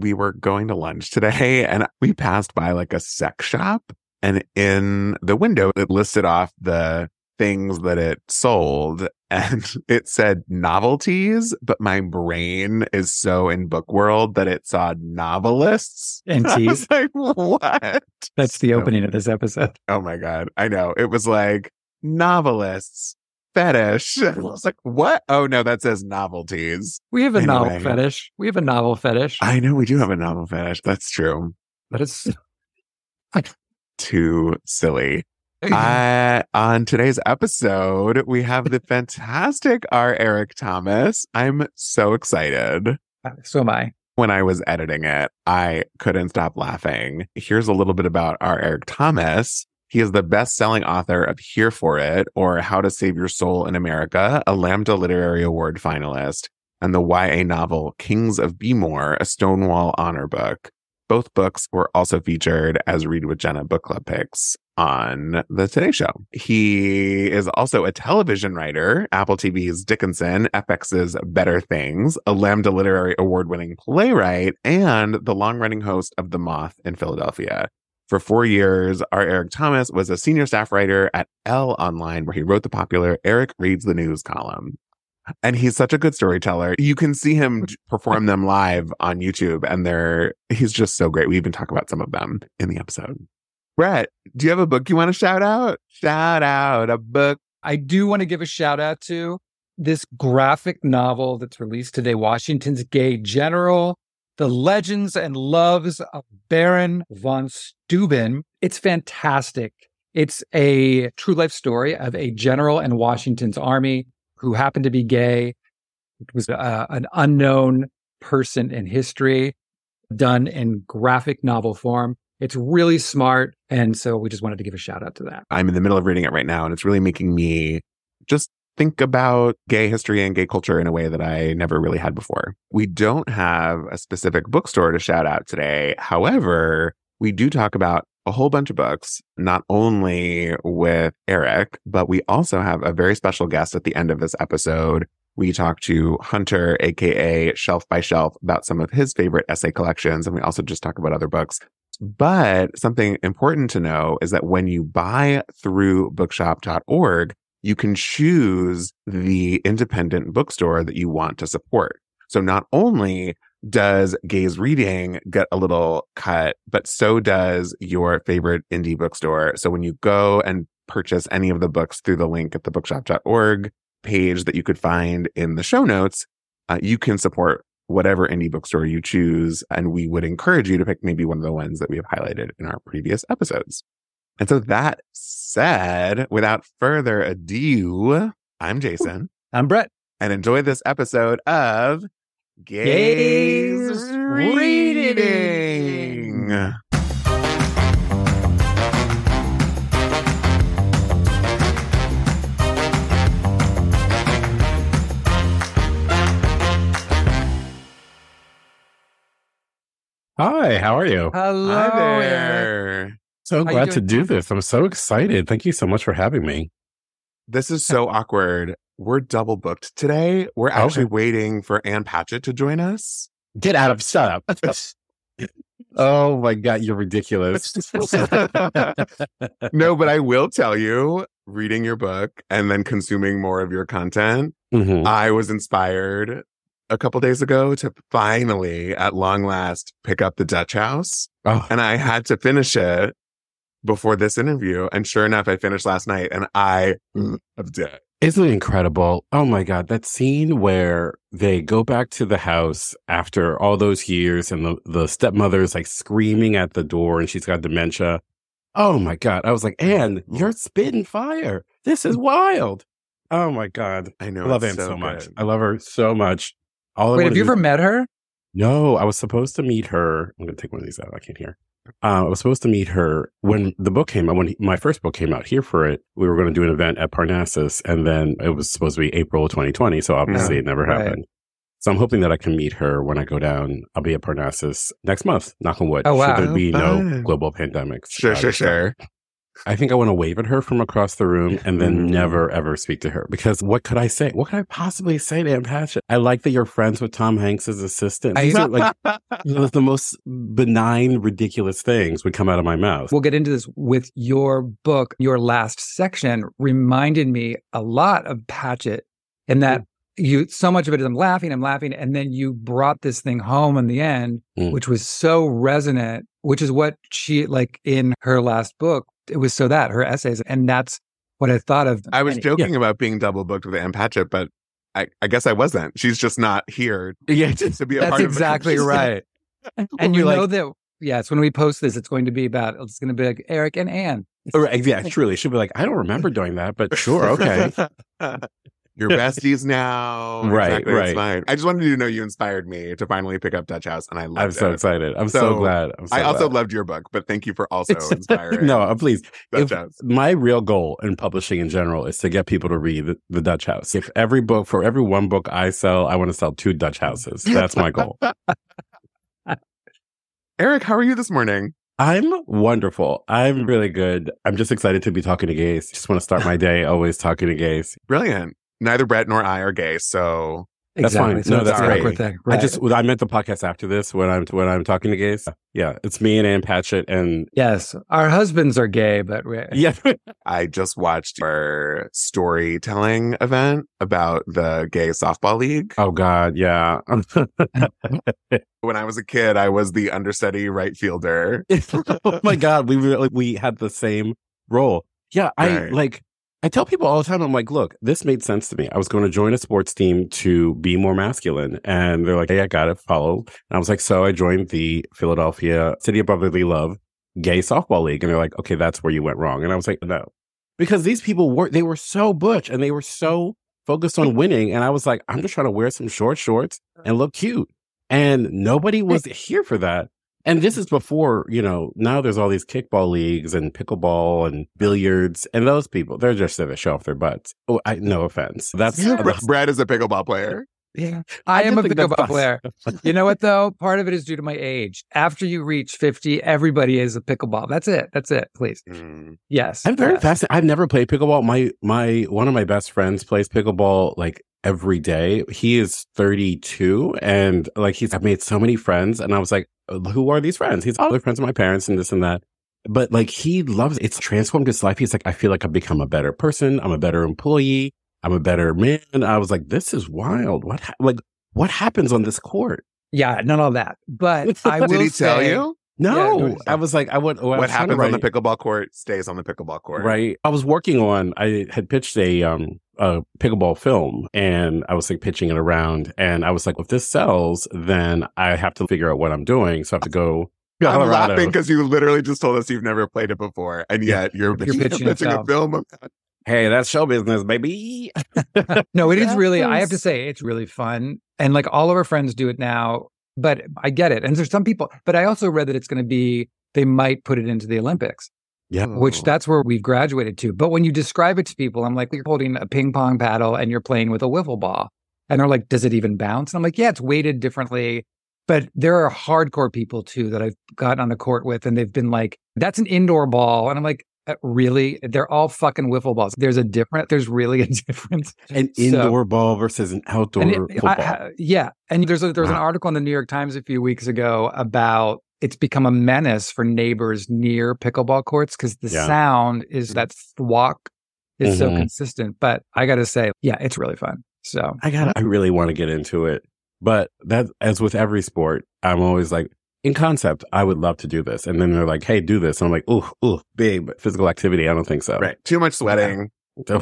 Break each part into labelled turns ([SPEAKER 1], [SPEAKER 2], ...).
[SPEAKER 1] we were going to lunch today and we passed by like a sex shop and in the window it listed off the things that it sold and it said novelties, but my brain is so in book world that it saw novelists.
[SPEAKER 2] And teas.
[SPEAKER 1] was like, what?
[SPEAKER 2] That's the
[SPEAKER 1] So-
[SPEAKER 2] opening of this episode.
[SPEAKER 1] Oh my God. I know. It was like novelists, fetish. I was like, what? Oh no, that says novelties.
[SPEAKER 2] We have a novel fetish. We have a novel fetish.
[SPEAKER 1] I know we do have a novel fetish. That's true.
[SPEAKER 2] That is
[SPEAKER 1] Too silly. Uh, on today's episode, we have the fantastic R. Eric Thomas. I'm so excited.
[SPEAKER 2] so am I.
[SPEAKER 1] When I was editing it, I couldn't stop laughing. Here's a little bit about R. Eric Thomas. He is the best selling author of Here for It or How to Save Your Soul in America, a Lambda Literary Award finalist, and the YA novel Kings of B'more, a Stonewall honor book. Both books were also featured as Read with Jenna book club picks on the Today Show. He is also a television writer, Apple TV's Dickinson, FX's Better Things, a Lambda Literary Award winning playwright, and the long running host of The Moth in Philadelphia. For four years, R. Eric Thomas was a senior staff writer at Elle Online, where he wrote the popular Eric Reads the News column. And he's such a good storyteller. You can see him perform them live on YouTube, and they're he's just so great. We even talk about some of them in the episode. Brett, do you have a book you want to shout out? Shout out a book.
[SPEAKER 2] I do want to give a shout out to this graphic novel that's released today Washington's Gay General, The Legends and Loves of Baron von Steuben. It's fantastic. It's a true life story of a general in Washington's army who happened to be gay. It was uh, an unknown person in history done in graphic novel form. It's really smart. And so we just wanted to give a shout out to that.
[SPEAKER 1] I'm in the middle of reading it right now, and it's really making me just think about gay history and gay culture in a way that I never really had before. We don't have a specific bookstore to shout out today. However, we do talk about a whole bunch of books, not only with Eric, but we also have a very special guest at the end of this episode. We talk to Hunter, aka Shelf by Shelf, about some of his favorite essay collections. And we also just talk about other books. But something important to know is that when you buy through bookshop.org, you can choose the independent bookstore that you want to support. So not only does Gays Reading get a little cut, but so does your favorite indie bookstore. So when you go and purchase any of the books through the link at the bookshop.org page that you could find in the show notes, uh, you can support whatever indie bookstore you choose. And we would encourage you to pick maybe one of the ones that we have highlighted in our previous episodes. And so that said, without further ado, I'm Jason
[SPEAKER 2] I'm Brett.
[SPEAKER 1] and enjoy this episode of Gays
[SPEAKER 2] Gays
[SPEAKER 1] Reading.
[SPEAKER 2] Reading.
[SPEAKER 3] Hi, how are you?
[SPEAKER 2] Hello.
[SPEAKER 1] Hi
[SPEAKER 2] Eric.
[SPEAKER 1] there.
[SPEAKER 3] So
[SPEAKER 2] you
[SPEAKER 3] glad to do this. I'm so excited. Thank you so much for having me.
[SPEAKER 1] This is so awkward. We're double booked today. We're actually
[SPEAKER 3] Okay.
[SPEAKER 1] waiting for Ann Patchett to join us.
[SPEAKER 3] Get out of shut up. oh my god, you're ridiculous.
[SPEAKER 1] no, but I will tell you, reading your book and then consuming more of your content,
[SPEAKER 3] Mhm.
[SPEAKER 1] I was inspired a couple days ago to finally, at long last, pick up the Dutch House.
[SPEAKER 3] Oh,
[SPEAKER 1] And I had to finish it before this interview. And sure enough, I finished last night and I loved it.
[SPEAKER 3] isn't it incredible? Oh my god, that scene where they go back to the house after all those years and the, the stepmother's like screaming at the door and she's got dementia. Oh my god. I was like, Ann, you're spitting fire. This is wild. Oh my god.
[SPEAKER 1] I know.
[SPEAKER 3] I love Ann so, much. I love her so much. All I
[SPEAKER 2] Wait, have you
[SPEAKER 3] do-
[SPEAKER 2] ever met her?
[SPEAKER 3] No, I was supposed to meet her. I'm going to take one of these out. I can't hear. Uh, I was supposed to meet her when the book came out. When he- my first book came out, here for it, we were going to do an event at Parnassus, and then it was supposed to be April 2020. So obviously, it never
[SPEAKER 2] Right.
[SPEAKER 3] happened. So I'm hoping that I can meet her when I go down. I'll be at Parnassus next month. Knock on wood.
[SPEAKER 2] Oh, wow.
[SPEAKER 3] Should there be no global pandemics?
[SPEAKER 1] Sure, sure, sure.
[SPEAKER 3] I think I want to wave at her from across the room and then
[SPEAKER 1] Mm.
[SPEAKER 3] never ever speak to her because what could I say? What could I possibly say to Patchett? I like that you're friends with Tom Hanks's assistant. These are like the, the most benign, ridiculous things would come out of my mouth.
[SPEAKER 2] We'll get into this with your book. Your last section reminded me a lot of Patchett in that you so much of it is I'm laughing, I'm laughing, and then you brought this thing home in the end,
[SPEAKER 3] Mm.
[SPEAKER 2] which was so resonant, which is what she like in her last book. It was so that her essays, and that's what I thought of.
[SPEAKER 1] I was joking about being double booked with Ann Patchett, but I, I guess I wasn't. She's just not here
[SPEAKER 3] yeah,
[SPEAKER 1] to be a
[SPEAKER 2] That's exactly right. And you
[SPEAKER 3] like-
[SPEAKER 2] know that, yes, when we post this, it's going to be about, it's going to be like Eric and Anne.
[SPEAKER 3] Right, yeah, truly. She'll be like, I don't remember doing that, but sure, okay.
[SPEAKER 1] You're besties now.
[SPEAKER 3] Right,
[SPEAKER 1] Exactly,
[SPEAKER 3] right.
[SPEAKER 1] fine. I just wanted you to know you inspired me to finally pick up Dutch House, and I loved
[SPEAKER 3] I'm so
[SPEAKER 1] it.
[SPEAKER 3] excited. I'm so,
[SPEAKER 1] So,
[SPEAKER 3] glad. I'm so
[SPEAKER 1] I also
[SPEAKER 3] glad.
[SPEAKER 1] loved your book, but thank you for also inspiring
[SPEAKER 3] no, uh, please.
[SPEAKER 1] Dutch
[SPEAKER 3] if-
[SPEAKER 1] House.
[SPEAKER 3] my real goal in publishing in general is to get people to read the, the Dutch House. If every book, for every one book I sell, I want to sell two Dutch houses. That's my goal.
[SPEAKER 1] Eric, how are you this morning?
[SPEAKER 3] I'm wonderful. I'm really good. I'm just excited to be talking to gays. Just want to start my day always talking to gays.
[SPEAKER 1] Brilliant. Neither Brett nor I are gay, so
[SPEAKER 3] That's fine.
[SPEAKER 2] So
[SPEAKER 3] No,
[SPEAKER 2] it's
[SPEAKER 3] that's
[SPEAKER 2] an
[SPEAKER 1] great.
[SPEAKER 2] awkward thing.
[SPEAKER 3] I just I meant the podcast after this when I'm when I'm talking to gays. Yeah, it's me and Ann Patchett and
[SPEAKER 2] yes, our husbands are gay, but we're...
[SPEAKER 3] yeah,
[SPEAKER 1] I just watched our storytelling event about the gay softball league.
[SPEAKER 3] oh god, yeah.
[SPEAKER 1] When I was a kid, I was the understudy right fielder.
[SPEAKER 3] oh my god, we really we had the same role. Yeah, I
[SPEAKER 1] Right.
[SPEAKER 3] like I tell people all the time, I'm like, look, this made sense to me. I was going to join a sports team to be more masculine. And they're like, hey, I got it, follow. And I was like, so I joined the Philadelphia City of Brotherly Love gay softball league. And they're like, okay, that's where you went wrong. And I was like, no. Because these people were they were so butch and they were so focused on winning. And I was like, I'm just trying to wear some short shorts and look cute. And nobody was here for that. And this is before, you know, now there's all these kickball leagues and pickleball and billiards and those people, they're just there to show off their butts. Oh, I, no offense. That's, that's
[SPEAKER 1] Brett is a pickleball player.
[SPEAKER 2] yeah. I, am a pickleball player. You know what though? Part of it is due to my age. After you reach 50, everybody is a pickleball. That's it. That's it. Please.
[SPEAKER 1] Mm.
[SPEAKER 2] Yes.
[SPEAKER 3] I'm very
[SPEAKER 2] yes.
[SPEAKER 3] fascinated. I've never played pickleball. My, my, one of my best friends plays pickleball like every day. He is 32 and like he's, I've made so many friends and I was like, who are these friends? He's all the friends of my parents and this and that. But like he loves it's transformed his life. He's like, I feel like I've become a better person. I'm a better employee. I'm a better man. I was like, this is wild. What ha- like what happens on this court?
[SPEAKER 2] Yeah, not all that. But I will
[SPEAKER 1] Did he tell
[SPEAKER 2] say-
[SPEAKER 1] you?
[SPEAKER 3] No,
[SPEAKER 2] Yeah,
[SPEAKER 3] I was like, I would. well, I
[SPEAKER 1] what
[SPEAKER 3] was trying
[SPEAKER 1] happens on the pickleball court stays on the pickleball court.
[SPEAKER 3] Right. I was working on. I had pitched a um a pickleball film, and I was like pitching it around, and I was like, if this sells, then I have to figure out what I'm doing. So I have to go.
[SPEAKER 1] I'm laughing because you literally just told us you've never played it before, and yet you're,
[SPEAKER 2] You're pitching a
[SPEAKER 1] a
[SPEAKER 2] film.
[SPEAKER 1] film.
[SPEAKER 3] Hey, that's show business, baby.
[SPEAKER 2] No, it is really, I have to say, it's really fun. And like all of our friends do it now, but I get it. And there's some people, but I also read that it's going to be, they might put it into the Olympics,
[SPEAKER 3] Yeah.
[SPEAKER 2] which that's where we've graduated to. But when you describe it to people, I'm like, you're holding a ping pong paddle and you're playing with a wiffle ball. And they're like, does it even bounce? And I'm like, yeah, it's weighted differently. But there are hardcore people too that I've gotten on the court with, and they've been like, that's an indoor ball. And I'm like, "Uh, really? They're all fucking wiffle balls. There's a different, there's really a difference.
[SPEAKER 3] An
[SPEAKER 2] So-
[SPEAKER 3] indoor ball versus an outdoor
[SPEAKER 2] it-
[SPEAKER 3] football.
[SPEAKER 2] I- I- yeah, and there's a, there was an article in the New York Times a few weeks ago about it's become a menace for neighbors near pickleball courts because the
[SPEAKER 3] Yeah.
[SPEAKER 2] sound is that thwack is so
[SPEAKER 3] Mhm.
[SPEAKER 2] consistent. But I got to say, yeah, it's really fun. So
[SPEAKER 3] I got. I really want to get into it, but that, as with every sport, I'm always like, in concept, I would love to do this, and then they're like, "Hey, do this," and I'm like, "Ooh, ooh, big physical activity. I don't think so."
[SPEAKER 1] right. Too much sweating,
[SPEAKER 3] No,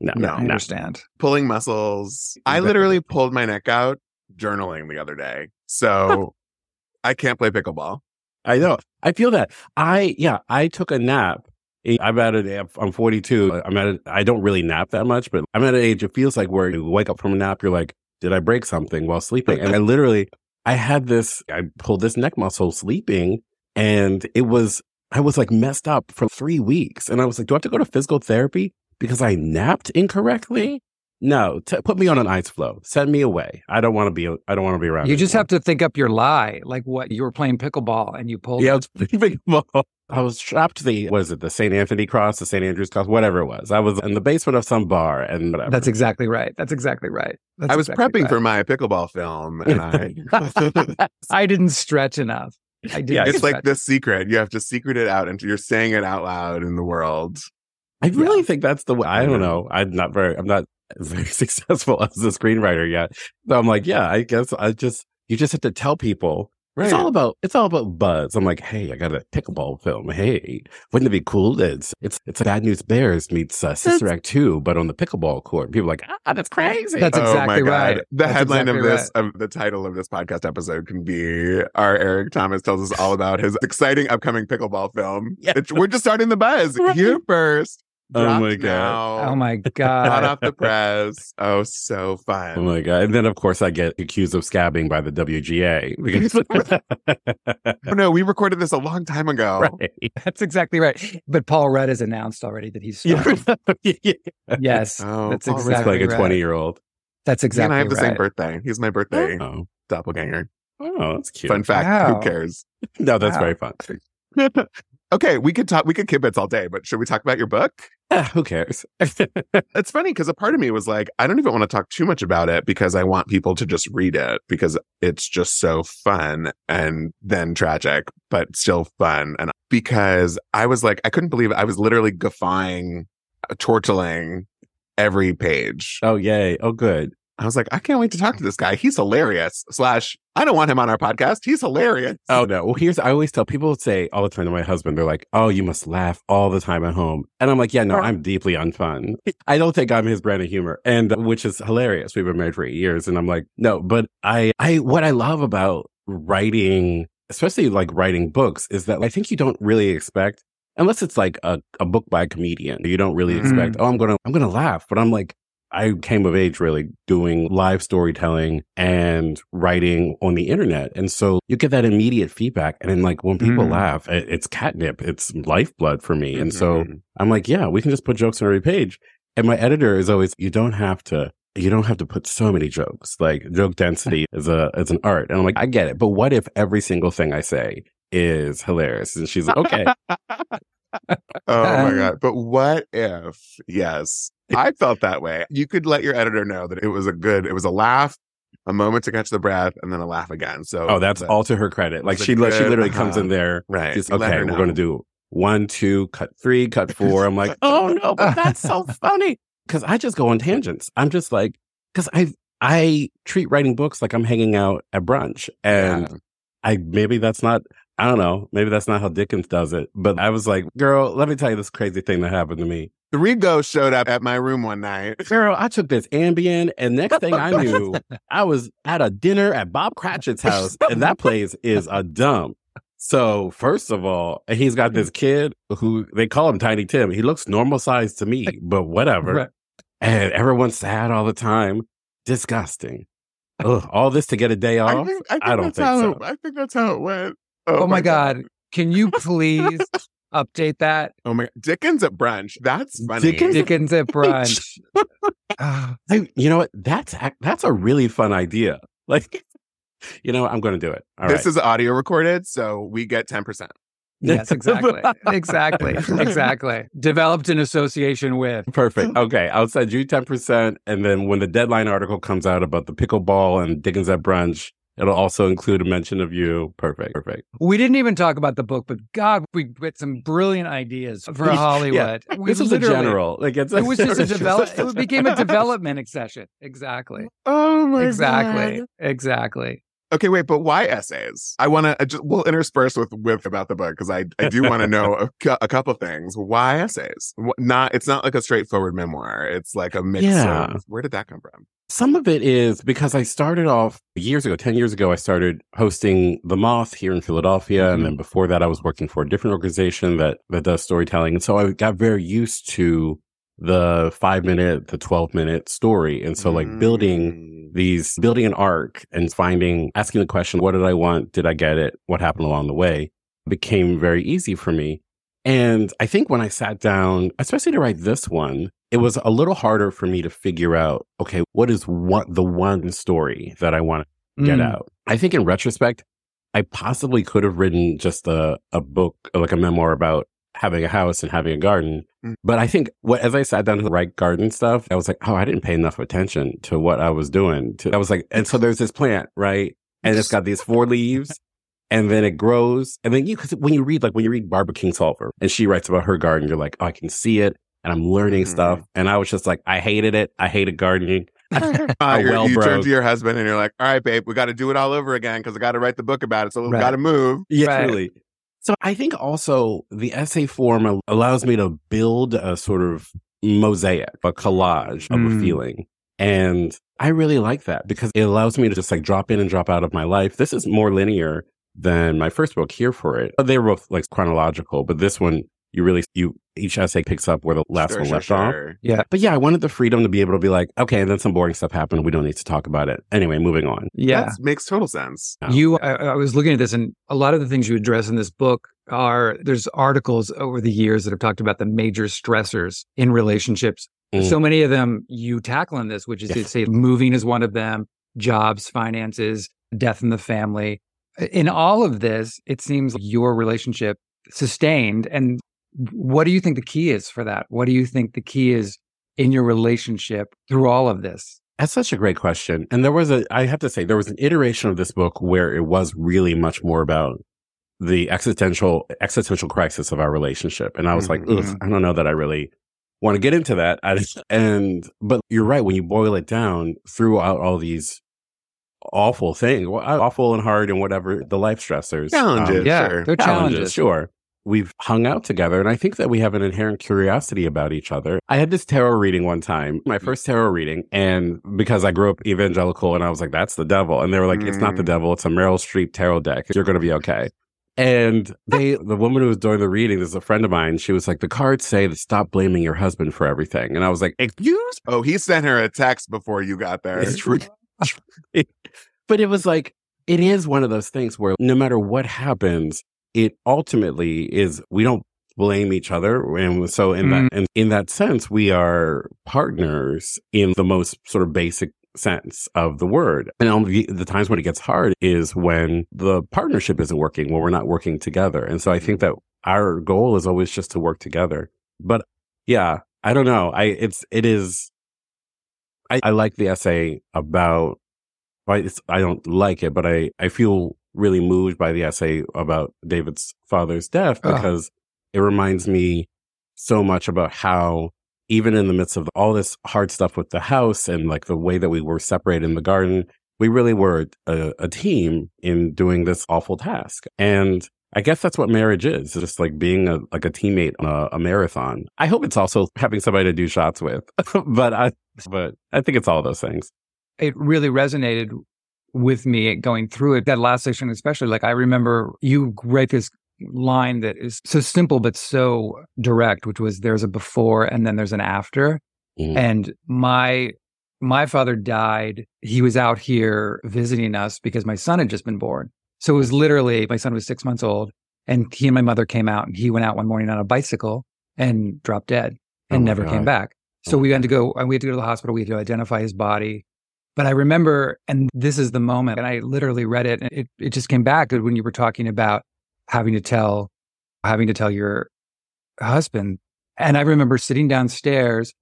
[SPEAKER 2] yeah,
[SPEAKER 3] no,
[SPEAKER 2] I
[SPEAKER 3] no.
[SPEAKER 2] understand.
[SPEAKER 1] pulling muscles. I literally pulled my neck out journaling the other day, so I can't play pickleball.
[SPEAKER 3] I know. I feel that. I yeah. I took a nap. Eh, I'm at an. I'm 42. I'm at. A, I don't really nap that much, but I'm at an age. It feels like where you wake up from a nap, you're like, did I break something while sleeping? And I literally, I had this. I pulled this neck muscle sleeping, and it was. I was like messed up for three weeks, and I was like, do I have to go to physical therapy because I napped incorrectly? No, t- put me on an ice floe. Send me away. I don't want to be. I don't want to be around.
[SPEAKER 2] You just
[SPEAKER 3] anymore.
[SPEAKER 2] have to think up your lie, like what you were playing pickleball and you pulled.
[SPEAKER 3] Yeah, I was playing pickleball. I was strapped to the was it the St. Anthony Cross, the St. Andrew's Cross, whatever it was. I was in the basement of some bar and whatever.
[SPEAKER 2] That's exactly right. That's exactly right. That's
[SPEAKER 1] I was
[SPEAKER 2] exactly
[SPEAKER 1] prepping
[SPEAKER 2] right.
[SPEAKER 1] for my pickleball film, and I.
[SPEAKER 2] I didn't stretch enough. I did.
[SPEAKER 3] Yeah,
[SPEAKER 1] it's like the secret. You have to secret it out, and you're saying it out loud in the world.
[SPEAKER 3] I really
[SPEAKER 2] Yeah.
[SPEAKER 3] think that's the way. I
[SPEAKER 1] I
[SPEAKER 3] don't
[SPEAKER 1] know.
[SPEAKER 3] know. I'm not very. I'm not very successful as a screenwriter yet. So I'm like, yeah, I guess I just you just have to tell people. It's all about it's all about buzz. I'm like, hey, I got a pickleball film. Hey, wouldn't it be cool? It's it's it's Bad News Bears meets uh, Sister Act two, but on the pickleball court. People are like, ah, that's crazy.
[SPEAKER 2] That's exactly right.
[SPEAKER 1] The
[SPEAKER 2] That's
[SPEAKER 1] headline
[SPEAKER 2] exactly
[SPEAKER 1] of this, of the title of this podcast episode, can be "R. Eric Thomas tells us all about his exciting upcoming pickleball film."
[SPEAKER 3] Yeah.
[SPEAKER 1] It's- we're just starting the buzz
[SPEAKER 3] Right.
[SPEAKER 1] here first.
[SPEAKER 3] Oh
[SPEAKER 1] Dropped
[SPEAKER 3] my God.
[SPEAKER 1] now,
[SPEAKER 2] Oh my
[SPEAKER 1] Hot
[SPEAKER 2] god!
[SPEAKER 1] off the press. Oh, so oh fun.
[SPEAKER 3] Oh my god! And then of course I get accused of scabbing by the WGA. Because-
[SPEAKER 1] Oh, no, we recorded this a long time ago.
[SPEAKER 3] right.
[SPEAKER 2] That's exactly right. But Paul Rudd has announced already that he's
[SPEAKER 3] Yeah.
[SPEAKER 2] yes.
[SPEAKER 1] Oh,
[SPEAKER 2] that's
[SPEAKER 1] Paul
[SPEAKER 3] It's
[SPEAKER 1] Rudd's
[SPEAKER 2] exactly
[SPEAKER 3] like a 20 year old.
[SPEAKER 2] That's
[SPEAKER 1] He and
[SPEAKER 2] exactly
[SPEAKER 1] I have the
[SPEAKER 2] right.
[SPEAKER 1] same birthday. He's my birthday
[SPEAKER 3] Oh.
[SPEAKER 1] doppelganger.
[SPEAKER 3] oh, that's cute.
[SPEAKER 1] Fun fact.
[SPEAKER 2] Wow.
[SPEAKER 1] Who cares?
[SPEAKER 3] No, that's
[SPEAKER 2] Wow.
[SPEAKER 3] very fun.
[SPEAKER 1] Okay, we could talk. We could kibitz all day, but should we talk about your book?
[SPEAKER 3] Ah, who cares?
[SPEAKER 1] It's funny because a part of me was like, I don't even want to talk too much about it because I want people to just read it because it's just so fun and then tragic, but still fun. And because I was like, I couldn't believe it. I was literally guffawing, uh, chortling every page.
[SPEAKER 3] oh, yay. Oh, good.
[SPEAKER 1] I was like, I can't wait to talk to this guy. He's hilarious. Slash, I don't want him on our podcast. He's hilarious.
[SPEAKER 3] Oh, no. Well, here's, I always tell people say all the time to my husband, they're like, oh, you must laugh all the time at home. And I'm like, yeah, no, I'm deeply unfun. I don't think I'm his brand of humor. And uh, which is hilarious. We've been married for eight years. And I'm like, no, but I, I, what I love about writing, especially like writing books is that I think you don't really expect, unless it's like a, a book by a comedian, you don't really expect, oh, I'm to, I'm going to laugh. But I'm like, I came of age really doing live storytelling and writing on the internet. And so you get that immediate feedback. And then like when people
[SPEAKER 1] Mm.
[SPEAKER 3] laugh, it- it's catnip. It's lifeblood for me. And so
[SPEAKER 1] Mhm.
[SPEAKER 3] I'm like, yeah, we can just put jokes on every page. And my editor is always, you don't have to, you don't have to put so many jokes. Like joke density is a, is an art. And I'm like, I get it. But what if every single thing I say is hilarious? And she's like, okay.
[SPEAKER 1] Oh my God. But what if, yes, I felt that way. You could let your editor know that it was a good, it was a laugh, a moment to catch the breath, and then a laugh again. So,
[SPEAKER 3] oh, that's
[SPEAKER 1] that-
[SPEAKER 3] all to her credit. Like she, li- she
[SPEAKER 1] good-
[SPEAKER 3] literally comes in
[SPEAKER 1] uh-huh.
[SPEAKER 3] there.
[SPEAKER 1] right.
[SPEAKER 3] Okay. We're going to do one, two, cut three, cut four. I'm like, oh no, but that's so funny because I just go on tangents. I'm just like, because I I treat writing books like I'm hanging out at brunch, and
[SPEAKER 1] Yeah.
[SPEAKER 3] I maybe that's not. I don't know. Maybe that's not how Dickens does it. But I was like, girl, let me tell you this crazy thing that happened to me.
[SPEAKER 1] Three ghosts showed up at my room one night.
[SPEAKER 3] Girl, I took this Ambien, and next thing I knew, I was at a dinner at Bob Cratchit's house, and that place is a dump. So, first of all, he's got this kid who they call him Tiny Tim. He looks normal sized to me, but whatever.
[SPEAKER 2] Right.
[SPEAKER 3] And everyone's sad all the time. Disgusting. Ugh, all this to get a day
[SPEAKER 1] I
[SPEAKER 3] off?
[SPEAKER 1] think, I think
[SPEAKER 3] I don't
[SPEAKER 1] that's
[SPEAKER 3] think so.
[SPEAKER 1] It, I think that's how it went.
[SPEAKER 2] Oh, oh my god! Can you please update that?
[SPEAKER 1] Oh my Dickens at brunch. That's funny.
[SPEAKER 3] Dickens-
[SPEAKER 2] Dickens at brunch. Ah,
[SPEAKER 3] I, you know what? That's that's a really fun idea. Like, you know. I'm going to do it. All right.
[SPEAKER 1] this is audio recorded, so we get 10%.
[SPEAKER 2] yes, exactly, exactly, exactly. Developed in association with.
[SPEAKER 3] Perfect. Okay. I'll send you 10%. And then when the deadline article comes out about the pickleball and Dickens at brunch, it'll also include a mention of you. Perfect. Perfect.
[SPEAKER 2] We didn't even talk about the book, but God, we get some brilliant ideas for Hollywood. We
[SPEAKER 3] this is a general. Like it's
[SPEAKER 2] It was just a develop. It became a development session. Exactly.
[SPEAKER 1] Oh my
[SPEAKER 2] Exactly.
[SPEAKER 1] God.
[SPEAKER 2] Exactly. Exactly.
[SPEAKER 1] Okay, wait, but why essays? I want to. Just, we'll intersperse with with about the book because I I do want to know a, cou- a couple things. Why essays? Not it's not like a straightforward memoir. It's like a mix.
[SPEAKER 3] Yeah.
[SPEAKER 1] Of, where did that come from?
[SPEAKER 3] Some of it is because I started off years ago, 10 years ago, I started hosting The Moth here in Philadelphia. And mm-hmm. then before that, I was working for a different organization that, that does storytelling. And so I got very used to the five minute, the 12 minute story. And so like building
[SPEAKER 1] Mm.
[SPEAKER 3] these, building an arc and finding, asking the question, what did I want? Did I get it? What happened along the way became very easy for me. And I think when I sat down, especially to write this one, it was a little harder for me to figure out, okay, what is what the one story that I want to get
[SPEAKER 2] Mm.
[SPEAKER 3] out? I think in retrospect, I possibly could have written just a, a book, like a memoir about having a house and having a garden.
[SPEAKER 1] Mm.
[SPEAKER 3] But I think what, as I sat down to write garden stuff, I was like, oh, I didn't pay enough attention to what I was doing. To, I was like, and so there's this plant, right? And it's got these four leaves and then it grows. And then you, cause when you read, like when you read Barbara Kingsolver and she writes about her garden, you're like, oh, I can see it and I'm learning
[SPEAKER 1] Mhm.
[SPEAKER 3] stuff. And I was just like, I hated it. I hated gardening.
[SPEAKER 1] Uh, you're-
[SPEAKER 3] well,
[SPEAKER 1] you
[SPEAKER 3] bro.
[SPEAKER 1] turn to your husband and you're like, all right, babe, we got to do it all over again because I got to write the book about it. So we've
[SPEAKER 2] Right.
[SPEAKER 1] got to move.
[SPEAKER 3] Yeah,
[SPEAKER 2] Right.
[SPEAKER 3] truly. So I think also the essay form allows me to build a sort of mosaic, a collage of a
[SPEAKER 2] Mm.
[SPEAKER 3] feeling. And I really like that because it allows me to just like drop in and drop out of my life. This is more linear than my first book, Here for It. They were both like chronological, but this one, you really, you, each essay picks up where the last
[SPEAKER 1] Sure,
[SPEAKER 3] one
[SPEAKER 1] sure,
[SPEAKER 3] left off.
[SPEAKER 2] Yeah.
[SPEAKER 3] But yeah, I wanted the freedom to be able to be like, okay, and then some boring stuff happened. We don't need to talk about it. Anyway, moving on.
[SPEAKER 2] Yeah.
[SPEAKER 1] That makes total sense.
[SPEAKER 3] Yeah.
[SPEAKER 2] You, I, I was looking at this, and a lot of the things you address in this book are there's articles over the years that have talked about the major stressors in relationships.
[SPEAKER 3] Mm.
[SPEAKER 2] So many of them you tackle in this, which is to
[SPEAKER 3] Yes.
[SPEAKER 2] say moving is one of them, jobs, finances, death in the family. In all of this, it seems like your relationship sustained. And what do you think the key is for that? What do you think the key is in your relationship through all of this?
[SPEAKER 3] That's such a great question. And there was a, I have to say, there was an iteration of this book where it was really much more about the existential, existential crisis of our relationship. And I was like,
[SPEAKER 1] Mhm.
[SPEAKER 3] Ugh, I don't know that I really want to get into that. I, and, but you're right. When you boil it down throughout all these awful things, awful and hard and whatever the life stressors,
[SPEAKER 1] Challenges.
[SPEAKER 3] um,
[SPEAKER 2] Yeah,
[SPEAKER 1] sure.
[SPEAKER 2] they're
[SPEAKER 3] challenges,
[SPEAKER 2] challenges.
[SPEAKER 3] sure. We've hung out together, and I think that we have an inherent curiosity about each other. I had this tarot reading one time, my first tarot reading, and because I grew up evangelical, and I was like, "That's the devil," and they were like, "It's not the
[SPEAKER 1] Mm.
[SPEAKER 3] devil; it's a Meryl Streep tarot deck. You're going to be okay." And they, the woman who was doing the reading, this is a friend of mine. She was like, "The cards say to stop blaming your husband for everything," and I was like, "Excuse
[SPEAKER 1] Oh, he sent her a text before you got there.
[SPEAKER 3] it's true. but it was like, it is one of those things where no matter what happens, it ultimately is, we don't blame each other. And so in that, mm. and in that sense, we are partners in the most sort of basic sense of the word. And on the, the times when it gets hard is when the partnership isn't working, when we're not working together. And so I think that our goal is always just to work together. But yeah, I don't know. I, it's, it is, I, I like the essay about. I, it's, I don't like it, but I, I feel really moved by the essay about David's father's death
[SPEAKER 2] Oh.
[SPEAKER 3] because it reminds me so much about how even in the midst of all this hard stuff with the house and like the way that we were separated in the garden, we really were a, a team in doing this awful task. And I guess that's what marriage is, just like being a, like a teammate on a, a marathon. I hope it's also having somebody to do shots with, but I, but I think it's all those things.
[SPEAKER 2] it really resonated with me going through it. That last section, especially, like I remember you write this line that is so simple but so direct, which was there's a before and then there's an after.
[SPEAKER 3] Mhm.
[SPEAKER 2] And my my father died. He was out here visiting us because my son had just been born. So it was literally my son was six months old, and he and my mother came out, and he went out one morning on a bicycle and dropped dead
[SPEAKER 3] Oh
[SPEAKER 2] and
[SPEAKER 3] my
[SPEAKER 2] never came back. So
[SPEAKER 3] Oh
[SPEAKER 2] we had to go, and we had to go to the hospital. We had to identify his body. But I remember, and this is the moment, and I literally read it, and it, it just came back when you were talking about having to tell, having to tell your husband. And I remember sitting downstairs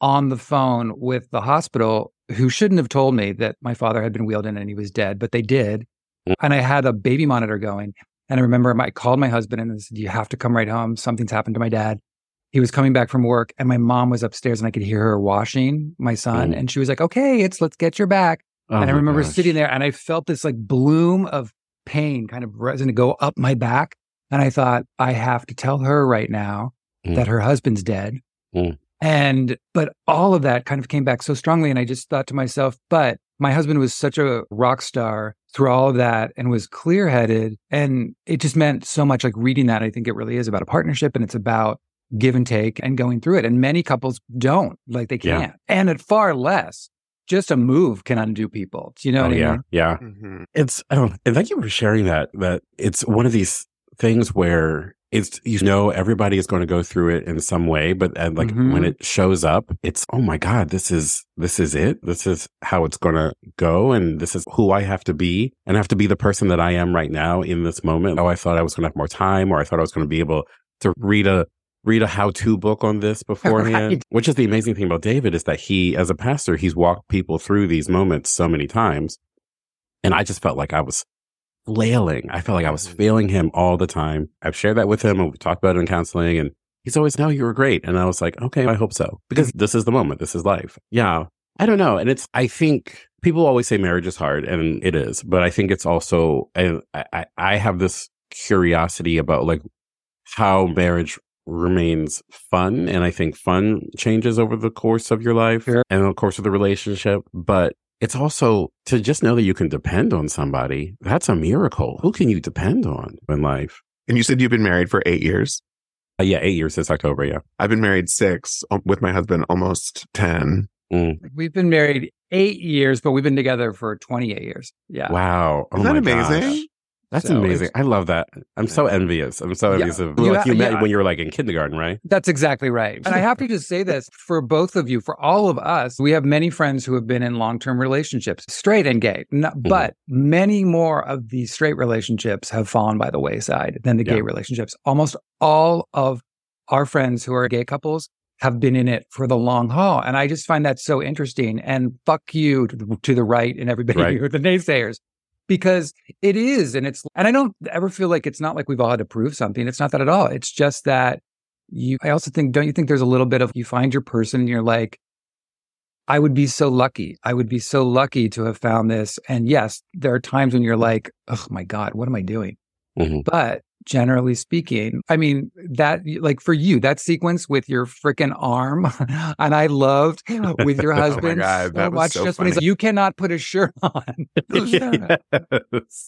[SPEAKER 2] on the phone with the hospital who shouldn't have told me that my father had been wheeled in and he was dead, but they did.
[SPEAKER 3] Mm.
[SPEAKER 2] And I had a baby monitor going. And I remember I called my husband and I said, You have to come right home. Something's happened to my dad. He was coming back from work and my mom was upstairs and I could hear her washing my son.
[SPEAKER 3] Mm.
[SPEAKER 2] And she was like, Okay, it's let's get your back.
[SPEAKER 3] Oh
[SPEAKER 2] and I remember
[SPEAKER 3] gosh.
[SPEAKER 2] sitting there and I felt this like bloom of pain kind of resin to go up my back. And I thought, I have to tell her right now
[SPEAKER 3] Mm.
[SPEAKER 2] that her husband's dead.
[SPEAKER 3] Mm.
[SPEAKER 2] And, but all of that kind of came back so strongly. And I just thought to myself, but my husband was such a rock star through all of that and was clear headed. And it just meant so much like reading that. I think it really is about a partnership and it's about give and take and going through it. And many couples don't, like they can't. And at far less, just a move can undo people. Do you know
[SPEAKER 3] Oh,
[SPEAKER 2] what I
[SPEAKER 3] yeah,
[SPEAKER 2] mean?
[SPEAKER 3] yeah.
[SPEAKER 1] Mhm.
[SPEAKER 3] It's I don't. And thank you for sharing that. That it's one of these things where it's you know everybody is going to go through it in some way but uh, like
[SPEAKER 2] Mhm.
[SPEAKER 3] when it shows up it's oh my god this is this is it this is how it's going to go and this is who i have to be and i have to be the person that i am right now in this moment oh i thought i was going to have more time or i thought i was going to be able to read a read a how-to book on this beforehand
[SPEAKER 2] Right.
[SPEAKER 3] which is the amazing thing about david is that he as a pastor he's walked people through these moments so many times and i just felt like i was flailing. I felt like I was mm-hmm. failing him all the time. I've shared that with him and we've talked about it in counseling and he's always, no, you were great. And I was like, okay, I hope so. Because mm-hmm. this is the moment. This is life. Yeah. I don't know. And it's, I think people always say marriage is hard and it is, but I think it's also, I, I, I have this curiosity about like how marriage remains fun. And I think fun changes over the course of your life
[SPEAKER 2] Sure.
[SPEAKER 3] and the course of the relationship. But it's also to just know that you can depend on somebody. That's a miracle. Who can you depend on in life?
[SPEAKER 1] And you said you've been married for eight years.
[SPEAKER 3] Uh, yeah, eight years this October. Yeah.
[SPEAKER 1] I've been married six um, with my husband, almost 10.
[SPEAKER 3] Mm.
[SPEAKER 2] We've been married eight years, but we've been together for 28 years. Yeah.
[SPEAKER 3] Wow. Oh
[SPEAKER 1] Isn't that
[SPEAKER 3] my
[SPEAKER 1] amazing?
[SPEAKER 3] gosh. That's
[SPEAKER 2] So
[SPEAKER 3] amazing. I love that. I'm so envious. I'm so
[SPEAKER 2] Yeah.
[SPEAKER 3] envious of
[SPEAKER 2] You
[SPEAKER 3] like
[SPEAKER 2] ha-
[SPEAKER 3] you met
[SPEAKER 2] yeah.
[SPEAKER 3] when you were like in kindergarten, right?
[SPEAKER 2] That's exactly right. And I have to just say this for both of you, for all of us, we have many friends who have been in long term relationships, straight and gay. N-
[SPEAKER 3] Mm-hmm.
[SPEAKER 2] But many more of the straight relationships have fallen by the wayside than the
[SPEAKER 3] Yeah.
[SPEAKER 2] gay relationships. Almost all of our friends who are gay couples have been in it for the long haul. And I just find that so interesting. And fuck you to the, to the right and everybody
[SPEAKER 3] Right.
[SPEAKER 2] who are the naysayers. Because it is, and it's, and I don't ever feel like it's not like we've all had to prove something. It's not that at all. It's just that you i also think don't you think there's a little bit of you find your person and you're like i would be so lucky i would be so lucky to have found this and yes there are times when you're like oh my god what am i doing
[SPEAKER 3] Mhm.
[SPEAKER 2] but generally speaking i mean that like for you that sequence with your freaking arm and i loved with your
[SPEAKER 1] Oh
[SPEAKER 2] husband
[SPEAKER 1] God,
[SPEAKER 2] so
[SPEAKER 1] that
[SPEAKER 2] much
[SPEAKER 1] so
[SPEAKER 2] just when he's like you cannot put a shirt on
[SPEAKER 3] Yes.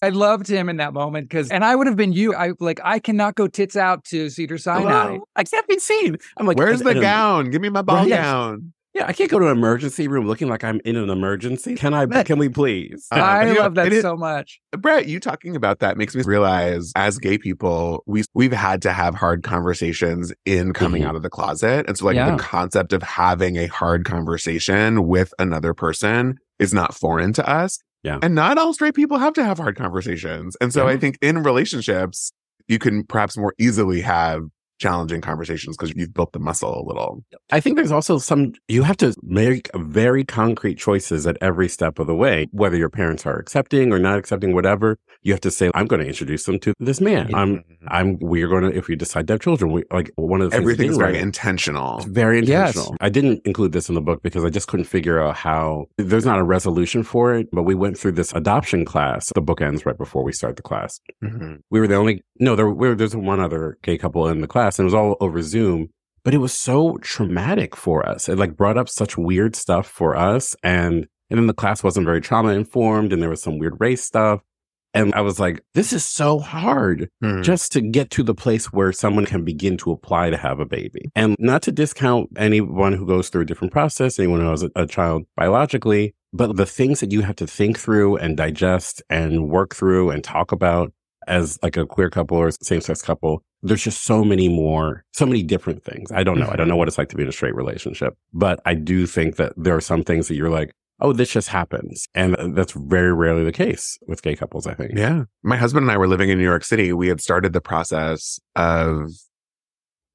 [SPEAKER 2] I loved him in that moment because, and I would have been you. I like, I cannot go tits out to Cedar Sinai.
[SPEAKER 3] Hello? I can't be seen. I'm like,
[SPEAKER 1] Where's the
[SPEAKER 3] and- and-
[SPEAKER 1] gown? Give me my ball
[SPEAKER 3] Right.
[SPEAKER 1] gown.
[SPEAKER 3] Yeah, I can't go to an emergency room looking like I'm in an emergency. Can I?
[SPEAKER 2] But-
[SPEAKER 3] Can we please?
[SPEAKER 1] Uh,
[SPEAKER 2] I
[SPEAKER 1] you know,
[SPEAKER 2] love that
[SPEAKER 1] it is-
[SPEAKER 2] so much.
[SPEAKER 1] Brett, you talking about that makes me realize as gay people, we we've had to have hard conversations in coming
[SPEAKER 3] Mhm.
[SPEAKER 1] out of the closet. And so like
[SPEAKER 2] Yeah.
[SPEAKER 1] the concept of having a hard conversation with another person is not foreign to us.
[SPEAKER 3] Yeah.
[SPEAKER 1] And not all straight people have to have hard conversations. And so
[SPEAKER 3] Yeah.
[SPEAKER 1] I think in relationships, you can perhaps more easily have challenging conversations because you've built the muscle a little.
[SPEAKER 3] I think there's also some, you have to make very concrete choices at every step of the way, whether your parents are accepting or not accepting, whatever. You have to say, I'm going to introduce them to this man. I'm, I'm, we're going to, if we decide to have children, we like one of the we did
[SPEAKER 1] very intentional.
[SPEAKER 3] Very
[SPEAKER 2] Yes.
[SPEAKER 3] intentional. I didn't include this in the book because I just couldn't figure out how there's not a resolution for it. But we went through this adoption class. The book ends right before we start the class.
[SPEAKER 1] Mhm.
[SPEAKER 3] We were the only no, there we were, there's one other gay couple in the class, and it was all over Zoom. But it was so traumatic for us. It like brought up such weird stuff for us, and and then the class wasn't very trauma informed, and there was some weird race stuff. And I was like, this is so hard
[SPEAKER 1] Hmm.
[SPEAKER 3] just to get to the place where someone can begin to apply to have a baby. And not to discount anyone who goes through a different process, anyone who has a, a child biologically, but the things that you have to think through and digest and work through and talk about as like a queer couple or same sex couple, there's just so many more, so many different things. I don't know. I don't know what it's like to be in a straight relationship, but I do think that there are some things that you're like, oh, this just happens. And that's very rarely the case with gay couples, I think.
[SPEAKER 1] Yeah. My husband and I were living in New York City. We had started the process of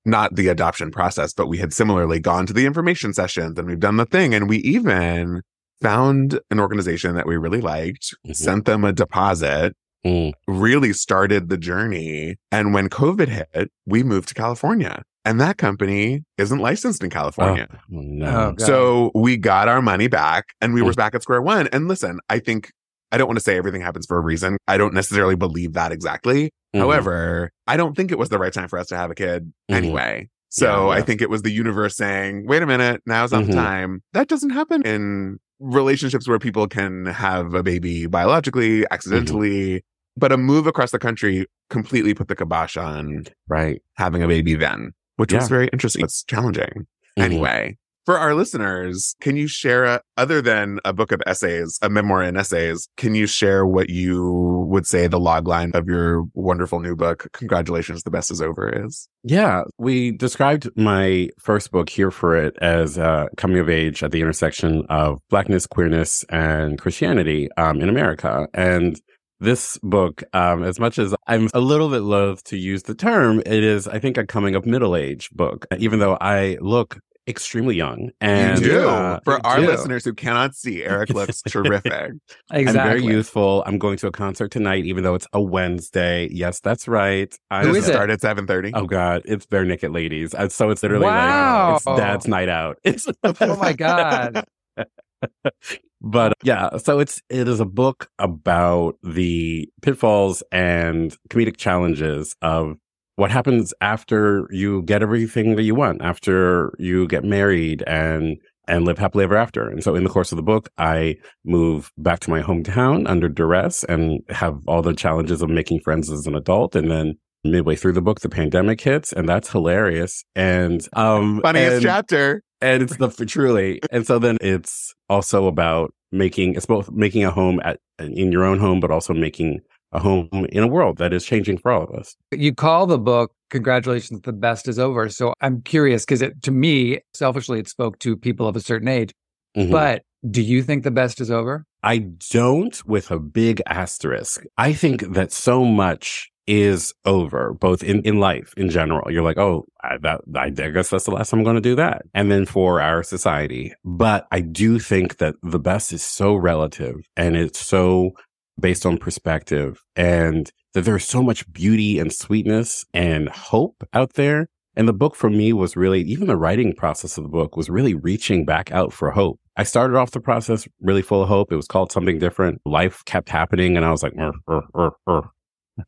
[SPEAKER 1] not the adoption process, but we had similarly gone to the information sessions and we've done the thing. And we even found an organization that we really liked,
[SPEAKER 3] Mhm.
[SPEAKER 1] sent them a deposit,
[SPEAKER 3] Mm.
[SPEAKER 1] really started the journey. And when COVID hit, we moved to California. And that company isn't licensed in California.
[SPEAKER 3] Oh, no.
[SPEAKER 2] Oh,
[SPEAKER 1] So we got our money back and we were
[SPEAKER 3] Mm.
[SPEAKER 1] back at square one. And listen, I think I don't want to say everything happens for a reason. I don't necessarily believe that exactly.
[SPEAKER 3] Mhm.
[SPEAKER 1] However, I don't think it was the right time for us to have a kid
[SPEAKER 3] Mhm.
[SPEAKER 1] anyway. So
[SPEAKER 3] Yeah,
[SPEAKER 1] I think it was the universe saying, wait a minute, now's not
[SPEAKER 3] Mhm.
[SPEAKER 1] the time. That doesn't happen in relationships where people can have a baby biologically, accidentally. But a move across the country completely put the kibosh on
[SPEAKER 3] right.
[SPEAKER 1] having a baby then, which
[SPEAKER 3] Yeah.
[SPEAKER 1] was very interesting. It's challenging.
[SPEAKER 3] Mhm.
[SPEAKER 1] Anyway, For our listeners, can you share, a, other than a book of essays, a memoir and essays, can you share what you would say the log line of your wonderful new book, Congratulations, the Best is Over, is?
[SPEAKER 3] Yeah, we described my first book, Here for It, as uh, coming of age at the intersection of Blackness, queerness, and Christianity um, in America. And this book, um, as much as I'm a little bit loath to use the term, it is, I think, a coming of middle age book, even though I look extremely young. And
[SPEAKER 1] you do.
[SPEAKER 3] uh,
[SPEAKER 1] For
[SPEAKER 3] I
[SPEAKER 1] our
[SPEAKER 3] do.
[SPEAKER 1] listeners who cannot see, Eric looks terrific.
[SPEAKER 3] I'm
[SPEAKER 2] Exactly.
[SPEAKER 3] very youthful. I'm going to a concert tonight, even though it's a Wednesday. Yes, that's right. I
[SPEAKER 2] Who
[SPEAKER 1] Does
[SPEAKER 2] is
[SPEAKER 1] it
[SPEAKER 2] it?
[SPEAKER 1] start at 7.30?
[SPEAKER 3] Oh God, it's Barenaked Ladies. Uh, So it's literally
[SPEAKER 2] Wow.
[SPEAKER 3] like it's dad's night out. It's
[SPEAKER 2] Oh my God.
[SPEAKER 3] but yeah, so it's it is a book about the pitfalls and comedic challenges of what happens after you get everything that you want, after you get married and and live happily ever after. And so in the course of the book, I move back to my hometown under duress and have all the challenges of making friends as an adult and then midway through the book the pandemic hits and that's hilarious and um
[SPEAKER 1] Funniest
[SPEAKER 3] and-
[SPEAKER 1] chapter.
[SPEAKER 3] and it's the truly and so then it's also about making it's both making a home at in your own home but also making a home in a world that is changing for all of us
[SPEAKER 2] You call the book Congratulations, the best is over. So I'm curious because it to me, selfishly, it spoke to people of a certain age.
[SPEAKER 3] Mhm.
[SPEAKER 2] But do you think the best is over?
[SPEAKER 3] i don't with a big asterisk i think that so much is over both in, in life in general you're like oh I, that, I guess that's the last time i'm going to do that and then for our society but i do think that the best is so relative and it's so based on perspective and that there's so much beauty and sweetness and hope out there and the book for me was really, even the writing process of the book was really reaching back out for hope. I started off the process really full of hope. It was called something different. Life kept happening and I was like,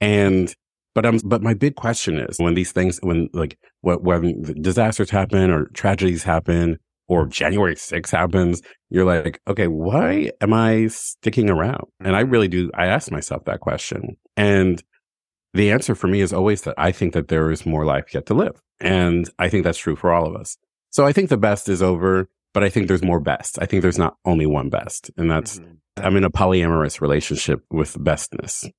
[SPEAKER 3] and, but I'm, but my big question is when these things, when like, what, when disasters happen or tragedies happen or January 6th happens, you're like, okay, why am I sticking around? And I really do, I ask myself that question. And the answer for me is always that I think that there is more life yet to live. And I think that's true for all of us. So I think the best is over, but I think there's more best. I think there's not only one best. And that's,
[SPEAKER 1] Mhm.
[SPEAKER 3] I'm in a polyamorous relationship with bestness.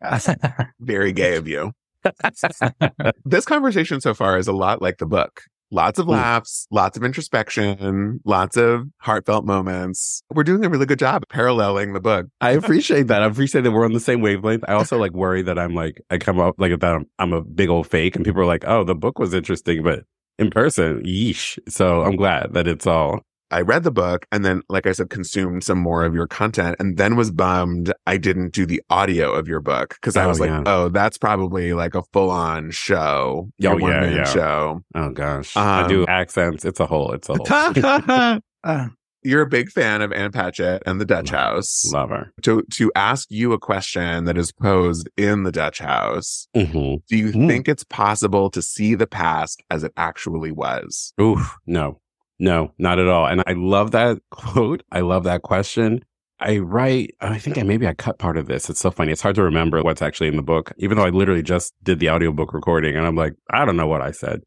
[SPEAKER 1] Very gay of you. this conversation so far is a lot like the book. Lots of
[SPEAKER 3] Mm.
[SPEAKER 1] laughs, lots of introspection, lots of heartfelt moments. We're doing a really good job paralleling the book.
[SPEAKER 3] I appreciate that. I appreciate that we're on the same wavelength. I also like worry that I'm like, I come up like that I'm, I'm a big old fake and people are like, oh, the book was interesting, but in person, yeesh. So I'm glad that it's all
[SPEAKER 1] I read the book and then, like I said, consumed some more of your content and then was bummed I didn't do the audio of your book because I
[SPEAKER 3] Oh,
[SPEAKER 1] was like,
[SPEAKER 3] yeah.
[SPEAKER 1] oh, that's probably like a full on show.
[SPEAKER 3] Oh,
[SPEAKER 1] your
[SPEAKER 3] yeah, yeah.
[SPEAKER 1] show.
[SPEAKER 3] Oh gosh. I do accents. It's a whole, it's a whole.
[SPEAKER 2] Uh,
[SPEAKER 1] You're a big fan of Ann Patchett and the Dutch House.
[SPEAKER 3] Love her.
[SPEAKER 1] To to ask you a question that is posed in the Dutch House,
[SPEAKER 3] hmm
[SPEAKER 1] do you
[SPEAKER 3] Mm.
[SPEAKER 1] think it's possible to see the past as it actually was?
[SPEAKER 3] Oof. No, no, not at all. And I love that quote. I love that question. I write, I think I maybe I cut part of this. It's so funny. It's hard to remember what's actually in the book, even though I literally just did the audiobook recording and I'm like, I don't know what I said.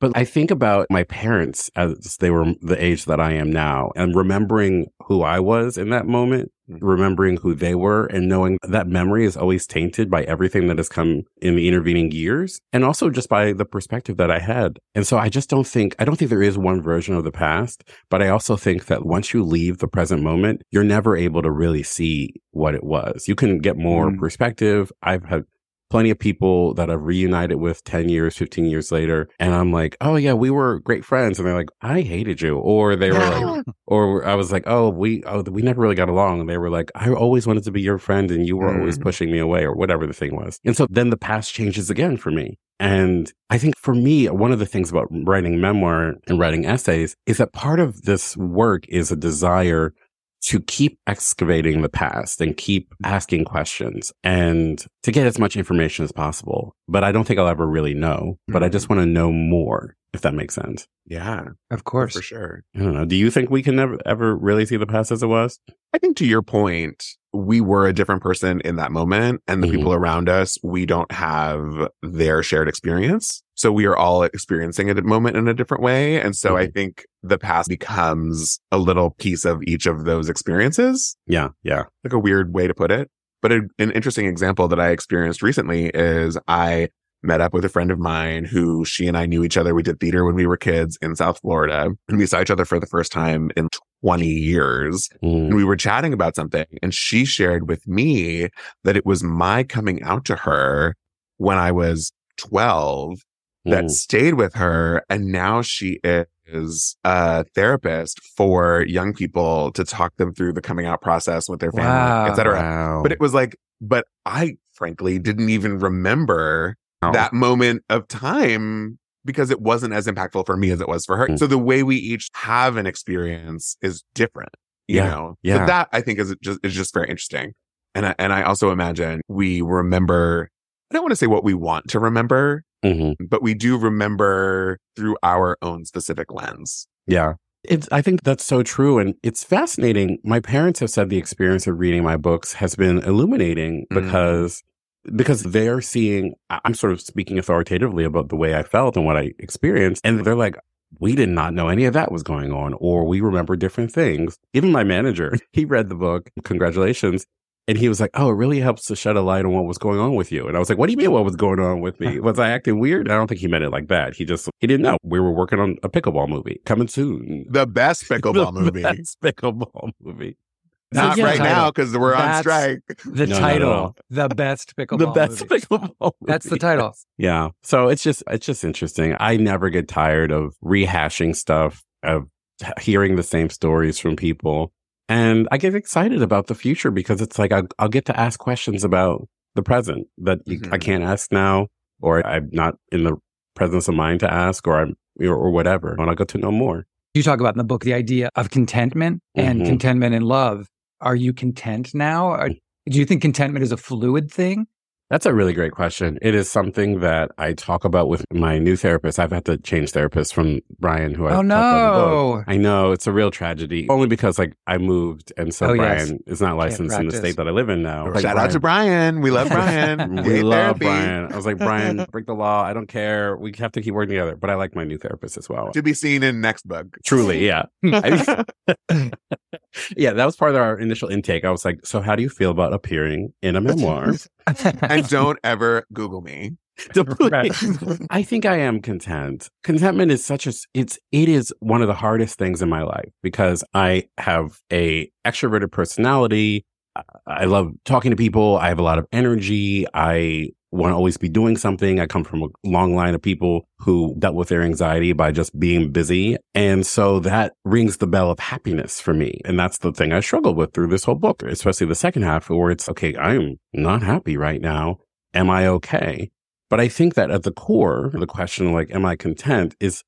[SPEAKER 3] But I think about my parents as they were the age that I am now and remembering who I was in that moment. Remembering who they were and knowing that memory is always tainted by everything that has come in the intervening years and also just by the perspective that I had. And so I just don't think, I don't think there is one version of the past, but I also think that once you leave the present moment, you're never able to really see what it was. You can get more
[SPEAKER 1] Mm.
[SPEAKER 3] perspective. I've had plenty of people that I've reunited with 10 years, 15 years later. And I'm like, oh, yeah, we were great friends. And they're like, I hated you. Or they were like, or I was like, oh, we, oh, we never really got along. And they were like, I always wanted to be your friend and you were always
[SPEAKER 1] Mm.
[SPEAKER 3] pushing me away or whatever the thing was. And so then the past changes again for me. And I think for me, one of the things about writing memoir and writing essays is that part of this work is a desire to keep excavating the past and keep asking questions and to get as much information as possible. But I don't think I'll ever really know, but I just mm-hmm. want to know more, if that makes sense.
[SPEAKER 1] Yeah,
[SPEAKER 2] of course.
[SPEAKER 1] for sure.
[SPEAKER 3] I don't know. Do you think we can never ever really see the past as it was?
[SPEAKER 1] I think to your point, we were a different person in that moment and the
[SPEAKER 3] Mhm.
[SPEAKER 1] people around us, we don't have their shared experience. So we are all experiencing a moment in a different way. And so I
[SPEAKER 3] Mhm.
[SPEAKER 1] think the past becomes a little piece of each of those experiences
[SPEAKER 3] Yeah. Yeah.
[SPEAKER 1] like a weird way to put it. But a, an interesting example that I experienced recently is I met up with a friend of mine who she and I knew each other. We did theater when we were kids in South Florida and we saw each other for the first time in 20 years.
[SPEAKER 3] Mm.
[SPEAKER 1] And we were chatting about something and she shared with me that it was my coming out to her when I was 12 that
[SPEAKER 3] Mm.
[SPEAKER 1] stayed with her. And now she is a therapist for young people to talk them through the coming out process with their family,
[SPEAKER 2] Wow.
[SPEAKER 1] et cetera.
[SPEAKER 3] Wow.
[SPEAKER 1] But it was like, but I frankly didn't even remember
[SPEAKER 3] Oh.
[SPEAKER 1] that moment of time because it wasn't as impactful for me as it was for her.
[SPEAKER 3] Mm.
[SPEAKER 1] So the way we each have an experience is different, you
[SPEAKER 3] Yeah.
[SPEAKER 1] know?
[SPEAKER 3] Yeah.
[SPEAKER 1] So that I think is just, is just very interesting. And I, and I also imagine we remember, I don't want to say what we want to remember,
[SPEAKER 3] Mhm.
[SPEAKER 1] but we do remember through our own specific lens.
[SPEAKER 3] Yeah. It's, I think that's so true. And it's fascinating. My parents have said the experience of reading my books has been illuminating
[SPEAKER 1] Mm.
[SPEAKER 3] because, because they're seeing, I'm sort of speaking authoritatively about the way I felt and what I experienced. And they're like, we did not know any of that was going on, or we remember different things. Even my manager, he read the book. Congratulations. And he was like, Oh, it really helps to shed a light on what was going on with you. And I was like, What do you mean what was going on with me? Was I acting weird? I don't think he meant it like that. He just, he didn't know. We were working on a pickleball movie coming soon.
[SPEAKER 1] The best pickleball
[SPEAKER 3] The
[SPEAKER 1] movie.
[SPEAKER 3] best pickleball movie.
[SPEAKER 1] Not
[SPEAKER 2] yeah,
[SPEAKER 1] right now because we're on strike.
[SPEAKER 2] The
[SPEAKER 3] No, not at
[SPEAKER 2] title, the best pickleball.
[SPEAKER 3] the best
[SPEAKER 2] movie.
[SPEAKER 3] pickleball.
[SPEAKER 2] That's the title.
[SPEAKER 3] Yeah. So it's just it's just interesting. I never get tired of rehashing stuff, of hearing the same stories from people. And I get excited about the future because it's like I'll, I'll get to ask questions about the present that you, I can't ask now, or I'm not in the presence of mind to ask, or I'm or, or whatever. And I'll get to know more.
[SPEAKER 2] You talk about in the book the idea of contentment and
[SPEAKER 3] Mhm.
[SPEAKER 2] contentment in love. Are you content now? Or, mm. do you think contentment is a fluid thing?
[SPEAKER 3] That's a really great question. It is something that I talk about with my new therapist. I've had to change therapists from Brian, who I
[SPEAKER 2] oh
[SPEAKER 3] talked about the
[SPEAKER 2] no.
[SPEAKER 3] I know it's a real tragedy, only because like I moved, and so
[SPEAKER 2] Oh, yes.
[SPEAKER 3] Brian is not licensed in the state that I live in now. Oh, like,
[SPEAKER 1] Shout out to Brian. We love Brian.
[SPEAKER 3] we
[SPEAKER 1] Gay
[SPEAKER 3] love
[SPEAKER 1] therapy.
[SPEAKER 3] Brian. I was like, Brian, break the law. I don't care. We have to keep working together. But I like my new therapist as well.
[SPEAKER 1] To be seen in next book.
[SPEAKER 3] Truly, yeah, I yeah. That was part of our initial intake. I was like, so how do you feel about appearing in a memoir?
[SPEAKER 1] and don't ever Google me.
[SPEAKER 2] Right.
[SPEAKER 3] I think I am content. Contentment is such a it's it is one of the hardest things in my life because I have a extroverted personality. I- I love talking to people. I have a lot of energy. I want to always be doing something. I come from a long line of people who dealt with their anxiety by just being busy. And so that rings the bell of happiness for me. And that's the thing I struggled with through this whole book, especially the second half where it's okay, I'm not happy right now. Am I okay? But I think that at the core, the question like, am I content is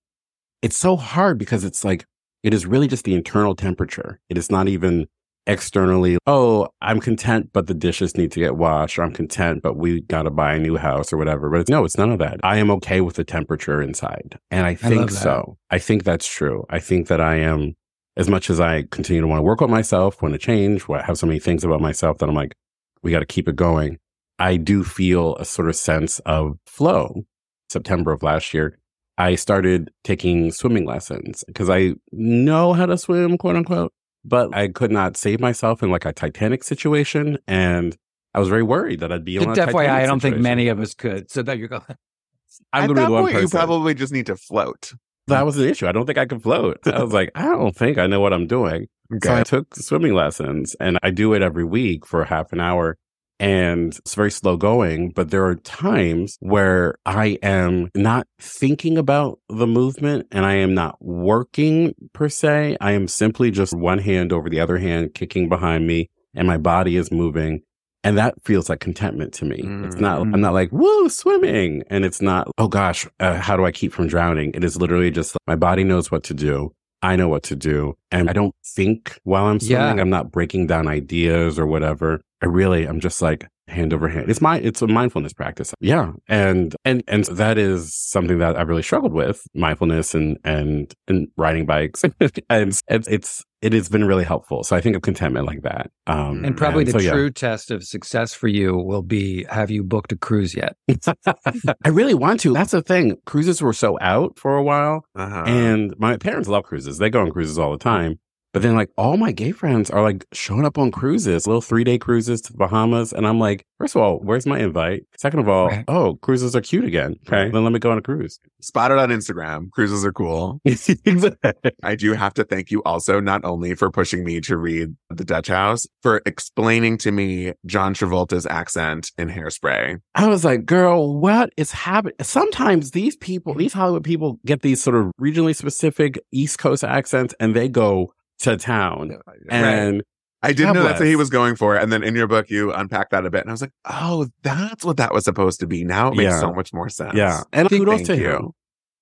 [SPEAKER 3] it's so hard because it's like, it is really just the internal temperature. It is not even externally, oh, I'm content, but the dishes need to get washed, or I'm content, but we got to buy a new house or whatever. But it's, no, it's none of that. I am okay with the temperature inside. And I think
[SPEAKER 2] that.
[SPEAKER 3] so. I think that's true. I think that I am, as much as I continue to want to work with myself, want to change, I have so many things about myself that I'm like, we got to keep it going. I do feel a sort of sense of flow. September of last year, I started taking swimming lessons because I know how to swim, quote unquote, but I could not save myself in like a Titanic situation. And I was very worried that I'd be on a
[SPEAKER 2] Just FYI,
[SPEAKER 3] Titanic
[SPEAKER 2] I don't think many of us could. So there you go.
[SPEAKER 3] I'm
[SPEAKER 1] At
[SPEAKER 3] going to
[SPEAKER 1] that
[SPEAKER 3] be one
[SPEAKER 1] point,
[SPEAKER 3] person.
[SPEAKER 1] you probably just need to float.
[SPEAKER 3] that was the issue. I don't think I could float. I was like, I don't think I know what I'm doing. So I took swimming lessons and I do it every week for half an hour. And it's very slow going, but there are times where I am not thinking about the movement and I am not working per se. I am simply just one hand over the other hand kicking behind me and my body is moving. And that feels like contentment to me. It's not,
[SPEAKER 2] Mm.
[SPEAKER 3] I'm not like, woo, swimming. And it's not, oh gosh, uh, how do I keep from drowning? It is literally just my body knows what to do. I know what to do. And I don't think while I'm swimming.
[SPEAKER 2] Yeah.
[SPEAKER 3] I'm not breaking down ideas or whatever. I really, I'm just like, hand over hand. It's my it's a mindfulness practice. Yeah. And and and that is something that I've really struggled with, mindfulness and and and riding bikes. and it's it's it has been really helpful. So I think of contentment like that. Um,
[SPEAKER 2] and probably
[SPEAKER 3] and
[SPEAKER 2] the
[SPEAKER 3] so,
[SPEAKER 2] true
[SPEAKER 3] yeah.
[SPEAKER 2] test of success for you will be have you booked a cruise yet?
[SPEAKER 3] I really want to. That's the thing. Cruises were so out for a while.
[SPEAKER 1] Uh-huh.
[SPEAKER 3] And my parents love cruises. They go on cruises all the time. But then, like, all my gay friends are like showing up on cruises, little three day cruises to the Bahamas. And I'm like, first of all, where's my invite? Second of all,
[SPEAKER 2] Right.
[SPEAKER 3] oh, cruises are cute again. Okay. Then let me go on a cruise.
[SPEAKER 1] Spotted on Instagram. Cruises are cool. I do have to thank you also, not only for pushing me to read The Dutch House, for explaining to me John Travolta's accent in Hairspray.
[SPEAKER 3] I was like, girl, what is happening? Sometimes these people, these Hollywood people get these sort of regionally specific East Coast accents and they go to town. And
[SPEAKER 1] I didn't
[SPEAKER 3] God
[SPEAKER 1] know that's what he was going for. And then in your book, you unpack that a bit. And I was like, oh, that's what that was supposed to be. Now it makes
[SPEAKER 3] Yeah.
[SPEAKER 1] so much more sense.
[SPEAKER 3] yeah. And kudos
[SPEAKER 1] Thank
[SPEAKER 3] to
[SPEAKER 1] you.
[SPEAKER 3] him.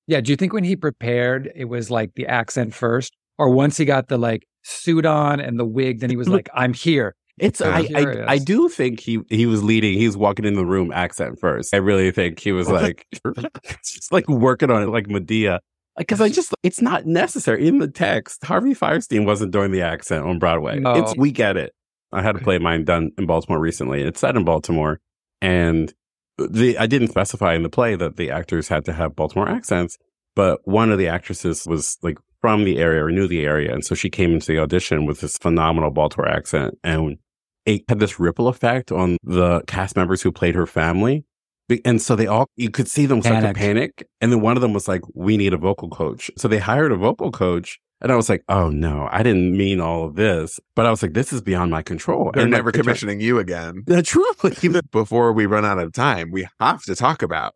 [SPEAKER 2] Yeah. Do you think when he prepared, it was like the accent first, or once he got the like suit on and the wig, then he was like, "I'm here."
[SPEAKER 3] It's
[SPEAKER 1] I'm
[SPEAKER 3] I, I. I do think he he was leading. He was walking in the room accent first. I really think he was like just like working on it like Madea. Because I just it's not necessary in the text. Harvey Fierstein wasn't doing the accent on Broadway.
[SPEAKER 2] No.
[SPEAKER 3] It's we get it. I had to play mine done in Baltimore recently. It's set in Baltimore, and the I didn't specify in the play that the actors had to have Baltimore accents, but one of the actresses was like from the area or knew the area, and so she came into the audition with this phenomenal Baltimore accent, and it had this ripple effect on the cast members who played her family. Be- And so they all, you could see them start to panic. And then one of them was like, we need a vocal coach. So they hired a vocal coach. And I was like, oh no, I didn't mean all of this. But I was like, this is beyond my control.
[SPEAKER 1] They're
[SPEAKER 3] And,
[SPEAKER 1] never
[SPEAKER 3] it turned-
[SPEAKER 1] commissioning you again.
[SPEAKER 3] Yeah, truly.
[SPEAKER 1] Before we run out of time, we have to talk about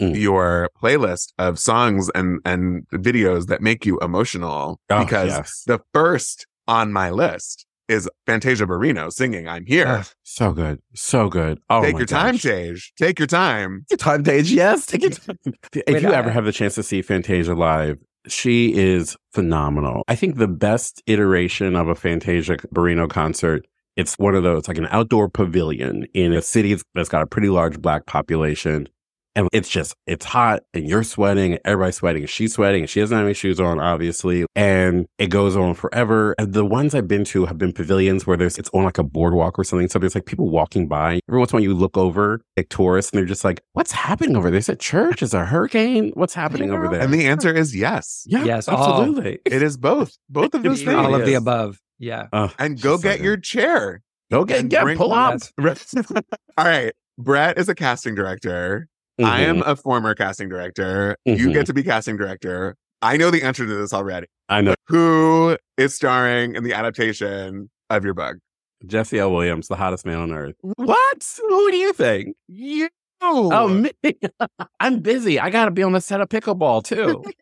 [SPEAKER 3] Mm.
[SPEAKER 1] your playlist of songs and, and videos that make you emotional.
[SPEAKER 3] Oh,
[SPEAKER 1] because
[SPEAKER 3] yes.
[SPEAKER 1] the first on my list is Fantasia Barrino singing I'm Here.
[SPEAKER 2] Ugh.
[SPEAKER 3] So good. So good. Oh,
[SPEAKER 1] Take
[SPEAKER 3] my
[SPEAKER 1] your time,
[SPEAKER 3] gosh.
[SPEAKER 1] Tage. Take your time.
[SPEAKER 3] Take your time, Tage. Yes, take your time. if
[SPEAKER 2] Wait,
[SPEAKER 3] you ever
[SPEAKER 2] uh,
[SPEAKER 3] have the chance to see Fantasia live, she is phenomenal. I think the best iteration of a Fantasia Barrino concert. It's one of those like an outdoor pavilion in a city that's got a pretty large black population. And it's just, it's hot and you're sweating and everybody's sweating and she's sweating and she doesn't have any shoes on, obviously. And it goes on forever. And the ones I've been to have been pavilions where there's, it's on like a boardwalk or something. So there's like people walking by. Every once in a while you look over like tourists and they're just like, what's happening over there? Is it church? Is there a hurricane? What's happening over there?
[SPEAKER 1] And the answer is yes.
[SPEAKER 3] yeah,
[SPEAKER 2] Yes, all.
[SPEAKER 3] absolutely.
[SPEAKER 1] It is both. Both of those things.
[SPEAKER 2] All of the above. Yeah.
[SPEAKER 3] Oh,
[SPEAKER 1] And go
[SPEAKER 3] she's so
[SPEAKER 1] get your chair.
[SPEAKER 3] Go get,
[SPEAKER 1] and
[SPEAKER 3] get pull up.
[SPEAKER 1] All right. Brett is a casting director. I am
[SPEAKER 3] Mhm.
[SPEAKER 1] a former casting director. You
[SPEAKER 3] Mhm.
[SPEAKER 1] get to be casting director. I know the answer to this already.
[SPEAKER 3] I know.
[SPEAKER 1] Who is starring in the adaptation of your book?
[SPEAKER 3] Jesse L. Williams, the hottest man on earth. What? Who do you think?
[SPEAKER 1] You.
[SPEAKER 3] Oh, me. I'm busy. I got to be on the set of pickleball too.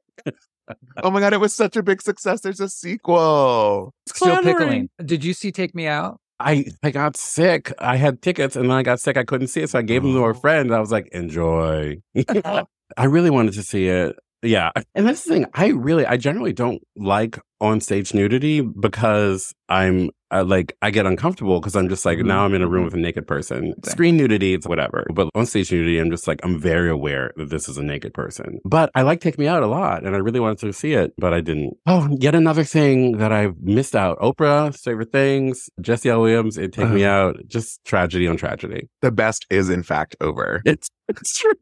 [SPEAKER 1] Oh my God. It was such a big success. There's a sequel.
[SPEAKER 2] Still
[SPEAKER 3] Clamoring.
[SPEAKER 2] pickling. Did you see Take Me Out?
[SPEAKER 3] I I got sick. I had tickets and then I got sick. I couldn't see it, so I gave them to
[SPEAKER 1] Oh.
[SPEAKER 3] a friend. I was like, enjoy. Oh. I really wanted to see it. Yeah, and that's the thing. I really, I generally don't like on stage nudity because I'm uh, like I get uncomfortable because I'm just like
[SPEAKER 2] Mhm.
[SPEAKER 3] now I'm in a room with a naked person. Screen nudity, it's whatever. But on stage nudity, I'm just like I'm very aware that this is a naked person. But I like Take Me Out a lot, and I really wanted to see it, but I didn't. Oh, yet another thing that I've missed out. Oprah, favorite things. Jesse L. Williams, it Take Me Out. Just tragedy on tragedy.
[SPEAKER 1] The best is, in fact, over.
[SPEAKER 3] It's it's true.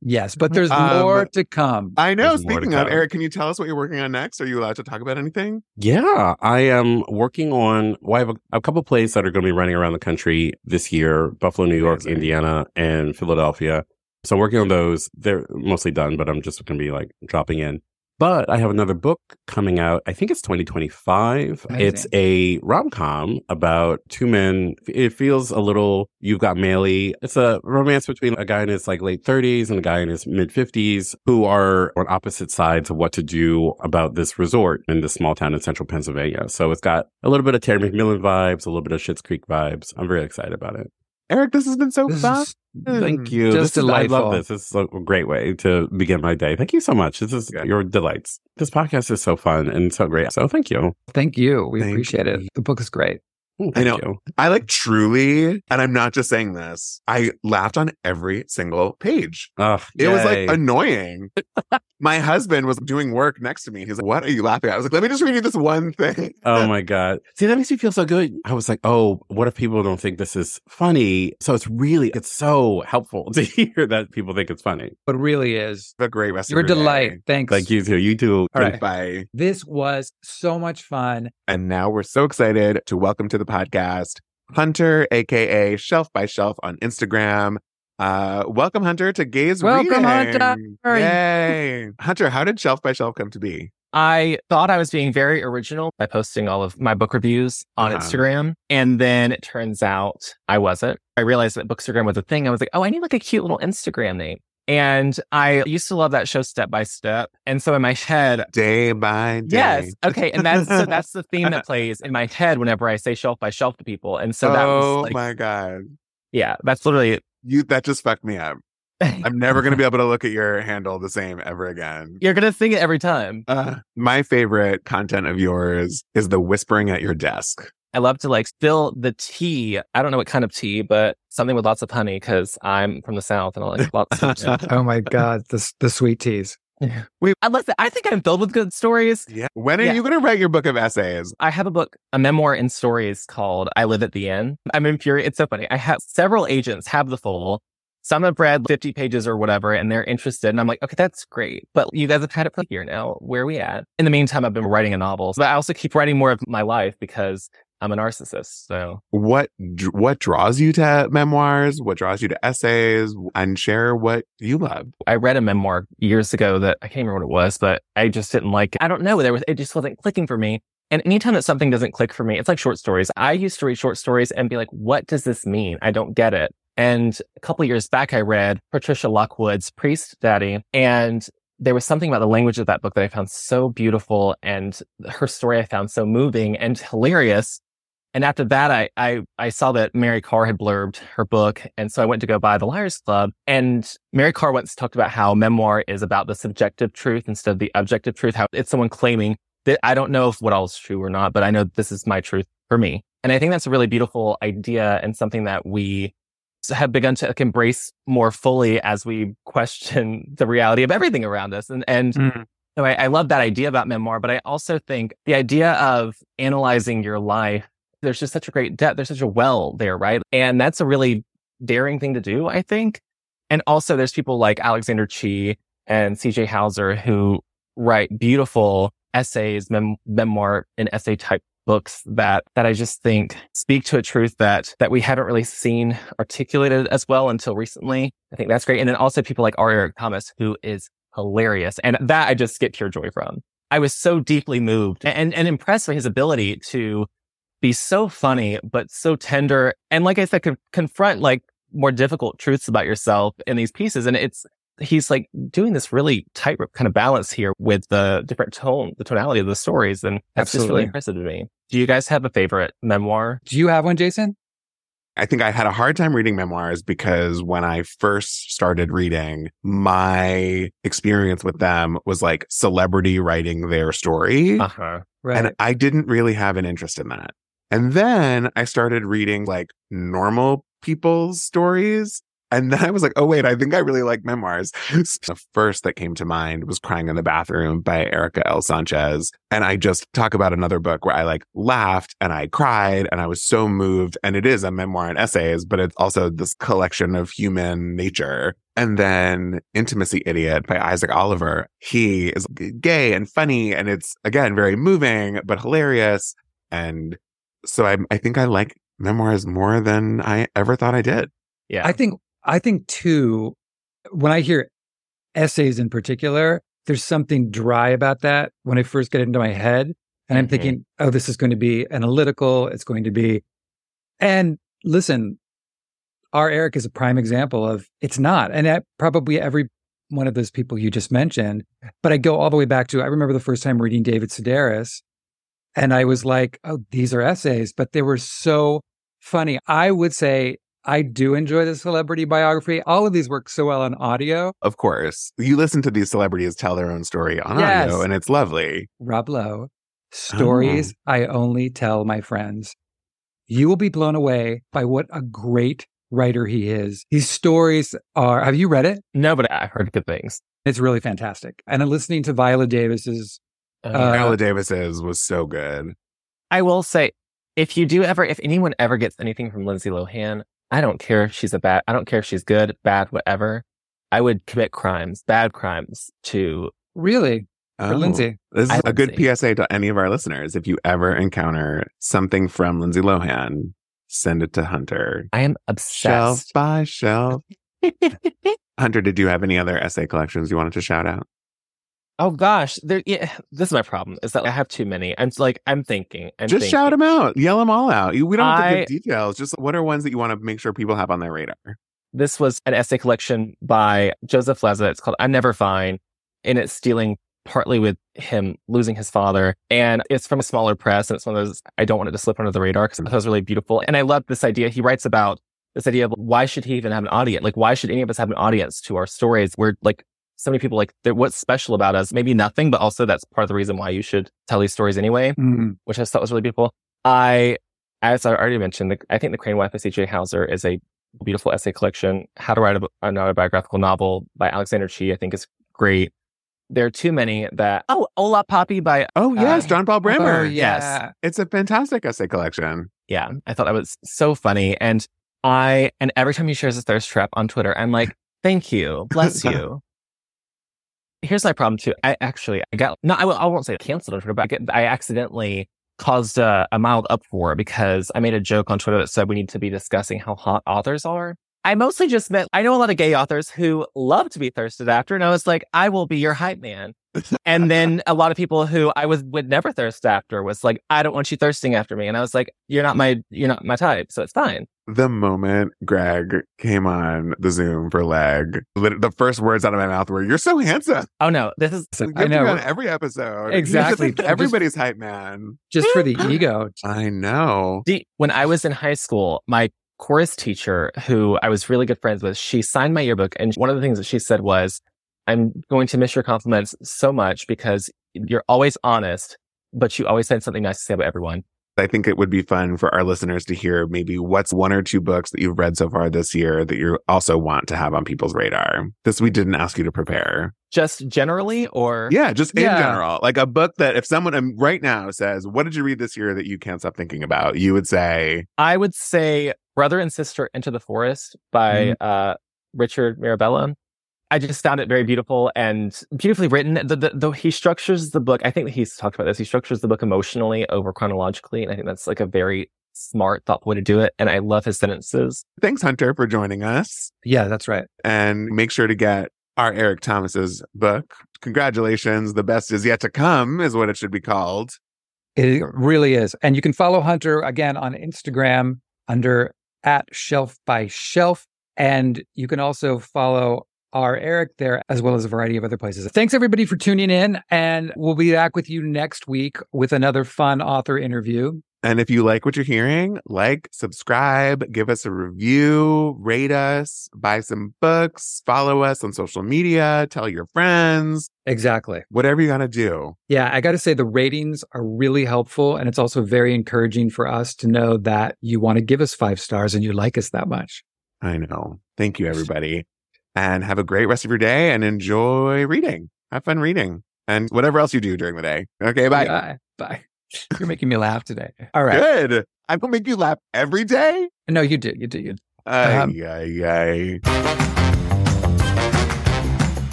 [SPEAKER 2] Yes, but there's
[SPEAKER 1] Um,
[SPEAKER 2] more to come.
[SPEAKER 1] I know.
[SPEAKER 3] There's
[SPEAKER 1] Speaking of. Eric, can you tell us what you're working on next? Are you allowed to talk about anything?
[SPEAKER 3] Yeah, I am working on. Well, I have a, a couple plays that are going to be running around the country this year: Buffalo, New York,
[SPEAKER 1] Amazing.
[SPEAKER 3] Indiana, and Philadelphia. So I'm working on those. They're mostly done, but I'm just going to be like dropping in. But I have another book coming out. I think it's 2025.
[SPEAKER 2] Amazing.
[SPEAKER 3] It's a rom com about two men. It feels a little you've got Mailey. It's a romance between a guy in his like late 30s and a guy in his mid 50s who are on opposite sides of what to do about this resort in this small town in central Pennsylvania. So it's got a little bit of Terry McMillan vibes, a little bit of Schitt's Creek vibes. I'm very excited about it.
[SPEAKER 1] Eric, this has been so
[SPEAKER 2] This
[SPEAKER 1] fun.
[SPEAKER 2] is-
[SPEAKER 3] Thank you.
[SPEAKER 2] Just
[SPEAKER 3] This is- I love this. This is a great way to begin my day. Thank you so much. This is
[SPEAKER 1] Good.
[SPEAKER 3] your delights. This podcast is so fun and so great. So thank you.
[SPEAKER 2] Thank you. We
[SPEAKER 1] Thank
[SPEAKER 2] appreciate it. The book is great.
[SPEAKER 1] I know.
[SPEAKER 3] you.
[SPEAKER 1] I like truly, and I'm not just saying this, I laughed on every single page.
[SPEAKER 3] Oh,
[SPEAKER 1] It was like annoying. My husband was doing work next to me. He's like, What are you laughing at? I was like, Let me just read you this one thing.
[SPEAKER 3] Oh my God. See, that makes me feel so good. I was like, oh, what if people don't think this is funny? So it's really, it's so helpful to hear that people think it's funny.
[SPEAKER 2] It really is.
[SPEAKER 1] Have a great rest
[SPEAKER 2] You're a
[SPEAKER 1] of your
[SPEAKER 2] delight.
[SPEAKER 1] day.
[SPEAKER 2] Thanks.
[SPEAKER 3] Like you too. You too.
[SPEAKER 2] All right.
[SPEAKER 1] Bye.
[SPEAKER 2] This was so much fun.
[SPEAKER 1] And now we're so excited to welcome to the podcast Hunter, aka Shelf by Shelf on Instagram. Uh, welcome, Hunter, to Gays
[SPEAKER 2] Welcome,
[SPEAKER 1] Reading.
[SPEAKER 2] Hunter.
[SPEAKER 1] Yay. Hunter, how did Shelf by Shelf come to be?
[SPEAKER 4] I thought I was being very original by posting all of my book reviews on
[SPEAKER 1] Uh-huh.
[SPEAKER 4] Instagram. And then it turns out I wasn't. I realized that Bookstagram was a thing. I was like, oh, I need like a cute little Instagram name. And I used to love that show Step by Step. And so in my head,
[SPEAKER 1] Day by day.
[SPEAKER 4] yes, okay. And that's so that's the theme that plays in my head whenever I say shelf by shelf to people. And so that
[SPEAKER 1] oh
[SPEAKER 4] was like,
[SPEAKER 1] my God.
[SPEAKER 4] yeah, that's literally
[SPEAKER 1] You that just fucked me up. I'm never gonna be able to look at your handle the same ever again.
[SPEAKER 4] You're gonna sing it every time.
[SPEAKER 1] Uh, my favorite content of yours is the whispering at your desk.
[SPEAKER 4] I love to like spill the tea. I don't know what kind of tea, but something with lots of honey because I'm from the south and I like lots of tea.
[SPEAKER 2] Oh my God, the, the sweet teas.
[SPEAKER 4] I listen, I think I'm filled with good stories.
[SPEAKER 1] Yeah. When are
[SPEAKER 4] Yeah.
[SPEAKER 1] you going to write your book of essays?
[SPEAKER 4] I have a book, a memoir in stories called I Live at the Inn. I'm infuriated. It's so funny. I have several agents have the full. Some have read 50 pages or whatever, and they're interested. And I'm like, okay, that's great. But you guys have had it for a year now. Where are we at? In the meantime, I've been writing a novel, but I also keep writing more of my life because I'm a narcissist. So
[SPEAKER 1] What what draws you to memoirs? What draws you to essays? And share what you love.
[SPEAKER 4] I read a memoir years ago that I can't remember what it was, but I just didn't like it. I don't know. There was, it just wasn't clicking for me. And anytime that something doesn't click for me, it's like short stories. I used to read short stories and be like, what does this mean? I don't get it. And a couple years back, I read Patricia Lockwood's Priestdaddy. And there was something about the language of that book that I found so beautiful and her story I found so moving and hilarious. And after that, I, I, I saw that Mary Karr had blurbed her book. And so I went to go buy The Liars Club. And Mary Karr once talked about how memoir is about the subjective truth instead of the objective truth, how it's someone claiming that I don't know if what all is true or not, but I know this is my truth for me. And I think that's a really beautiful idea and something that we have begun to embrace more fully as we question the reality of everything around us. And, and
[SPEAKER 2] Mm.
[SPEAKER 4] so I, I love that idea about memoir, but I also think the idea of analyzing your life, there's just such a great depth. There's such a well there, right? And that's a really daring thing to do, I think. And also there's people like Alexander Chee and CJ Hauser who write beautiful essays, mem- memoir and essay type books that, that I just think speak to a truth that, that we haven't really seen articulated as well until recently. I think that's great. And then also people like R. Eric Thomas, who is hilarious. And that I just get pure joy from. I was so deeply moved and, and impressed by his ability to be so funny, but so tender. And like I said, con- confront like more difficult truths about yourself in these pieces. And it's, he's like doing this really tightrope kind of balance here with the different tone, the tonality of the stories. And that's just
[SPEAKER 2] Absolutely.
[SPEAKER 4] really impressive to me. Do you guys have a favorite memoir?
[SPEAKER 2] Do you have one, Jason?
[SPEAKER 1] I think I had a hard time reading memoirs because when I first started reading, my experience with them was like celebrity writing their story.
[SPEAKER 4] Uh huh.
[SPEAKER 2] Right.
[SPEAKER 1] And I didn't really have an interest in that. And then I started reading like normal people's stories. And then I was like, oh, wait, I think I really like memoirs. the first that came to mind was Crying in the Bathroom by Erika L. Sanchez. And I just talk about another book where I like laughed and I cried and I was so moved. And it is a memoir and essays, but it's also this collection of human nature. And then Intimacy Idiot by Isaac Oliver. He is gay and funny. And it's again, very moving, but hilarious. And so I, I think I like memoirs more than I ever thought I did.
[SPEAKER 4] Yeah.
[SPEAKER 2] I think I think too, when I hear essays in particular, there's something dry about that when I first get into my head. And I'm
[SPEAKER 4] Mhm.
[SPEAKER 2] thinking, oh, this is going to be analytical. It's going to be, and listen, R. Eric is a prime example of it's not. And that probably every one of those people you just mentioned. But I go all the way back to, I remember the first time reading David Sedaris and I was like, oh, these are essays, but they were so funny. I would say I do enjoy the celebrity biography. All of these work so well on audio.
[SPEAKER 1] Of course, you listen to these celebrities tell their own story on
[SPEAKER 2] Yes.
[SPEAKER 1] audio, and it's lovely.
[SPEAKER 2] Rob Lowe, stories oh. I only tell my friends. You will be blown away by what a great writer he is. His stories are, have you read it?
[SPEAKER 4] No, but I heard good things.
[SPEAKER 2] It's really fantastic. And then listening to Viola Davis's,
[SPEAKER 4] Uh,
[SPEAKER 1] Davis's was so good.
[SPEAKER 4] I will say, if you do ever, if anyone ever gets anything from Lindsay Lohan, I don't care if she's a bad, I don't care if she's good, bad, whatever. I would commit crimes, bad crimes to,
[SPEAKER 2] really, for
[SPEAKER 1] Oh,
[SPEAKER 2] Lindsay.
[SPEAKER 1] This is
[SPEAKER 4] I
[SPEAKER 1] a
[SPEAKER 4] would
[SPEAKER 1] good. PSA to any of our listeners. If you ever encounter something from Lindsay Lohan, send it to Hunter.
[SPEAKER 4] I am obsessed.
[SPEAKER 1] Shelf by shelf. Hunter, did you have any other essay collections you wanted to shout out?
[SPEAKER 4] Oh gosh, there, yeah, this is my problem is that I have too many. I'm like, I'm thinking, I'm
[SPEAKER 1] Just
[SPEAKER 4] thinking.
[SPEAKER 1] shout them out. Yell them all out. We don't have to give details. Just what are ones that you want to make sure people have on their radar?
[SPEAKER 4] This was an essay collection by Joseph Leza. It's called I'm Never Fine. And it's dealing partly with him losing his father. And it's from a smaller press. And it's one of those, I don't want it to slip under the radar because it was really beautiful. And I love this idea. He writes about this idea of why should he even have an audience? Like, why should any of us have an audience to our stories? We're like, so many people like, what's special about us? Maybe nothing, but also that's part of the reason why you should tell these stories anyway
[SPEAKER 2] Mm.
[SPEAKER 4] which I thought was really beautiful. I, as I already mentioned, the, I think The Crane Wife by C.J. Hauser is a beautiful essay collection. How to Write a, an Autobiographical Novel by Alexander Chee, I think is great. There are too many that, oh, Hola Papi by,
[SPEAKER 1] Oh, yes,
[SPEAKER 4] Uh,
[SPEAKER 1] John Paul Brammer.
[SPEAKER 2] Oh,
[SPEAKER 4] yes.
[SPEAKER 2] yeah.
[SPEAKER 1] It's a fantastic essay collection.
[SPEAKER 4] yeah, I thought that was so funny. And I, and every time he shares a thirst trap on Twitter, I'm like, thank you, bless you. Here's my problem too. I actually, I got, no, I, I won't say canceled on Twitter, but I, get, I accidentally caused a, a mild uproar because I made a joke on Twitter that said we need to be discussing how hot authors are. I mostly just meant I know a lot of gay authors who love to be thirsted after, and I was like, I will be your hype man. and then a lot of people who I was would never thirst after was like, I don't want you thirsting after me, and I was like, you're not my you're not my type, so it's fine.
[SPEAKER 1] The moment Greg came on the Zoom for leg, the first words out of my mouth were, You're so handsome.
[SPEAKER 4] Oh no, this is
[SPEAKER 2] I know.
[SPEAKER 1] on every episode.
[SPEAKER 2] Exactly.
[SPEAKER 1] Everybody's hype man.
[SPEAKER 2] Just for the ego.
[SPEAKER 1] I know.
[SPEAKER 4] When I was in high school, my chorus teacher, who I was really good friends with, she signed my yearbook. And one of the things that she said was, I'm going to miss your compliments so much because you're always honest, but you always find something nice to say about everyone.
[SPEAKER 1] I think it would be fun for our listeners to hear maybe what's one or two books that you've read so far this year that you also want to have on people's radar. This we didn't ask you to prepare.
[SPEAKER 4] Just generally, or
[SPEAKER 1] Yeah, just in
[SPEAKER 2] Yeah.
[SPEAKER 1] general. Like a book that if someone um, right now says, What did you read this year that you can't stop thinking about? You would say,
[SPEAKER 4] I would say Brother and Sister Enter the Forest by uh, Richard Mirabella. I just found it very beautiful and beautifully written. The, the, though he structures the book, I think that he's talked about this. He structures the book emotionally over chronologically, and I think that's like a very smart, thoughtful way to do it. And I love his sentences.
[SPEAKER 1] Thanks, Hunter, for joining us.
[SPEAKER 2] Yeah, that's right.
[SPEAKER 1] And make sure to get R. Eric Thomas's book. Congratulations. The best is yet to come, is what it should be called.
[SPEAKER 2] It really is. And you can follow Hunter again on Instagram under at shelf by shelf. And you can also follow R. Eric there as well as a variety of other places. Thanks everybody for tuning in. And we'll be back with you next week with another fun author interview.
[SPEAKER 1] And if you like what you're hearing, like, subscribe, give us a review, rate us, buy some books, follow us on social media, tell your friends,
[SPEAKER 2] Exactly.
[SPEAKER 1] whatever you got to do.
[SPEAKER 2] Yeah, I got to say the ratings are really helpful. And it's also very encouraging for us to know that you want to give us five stars and you like us that much.
[SPEAKER 1] I know. Thank you, everybody. And have a great rest of your day and enjoy reading. Have fun reading and whatever else you do during the day. Okay, bye.
[SPEAKER 2] Bye. Bye. You're making me laugh today. All right.
[SPEAKER 1] Good. I'm going to make you laugh every day.
[SPEAKER 2] No, you do. You do. You Um,
[SPEAKER 1] ay, ay.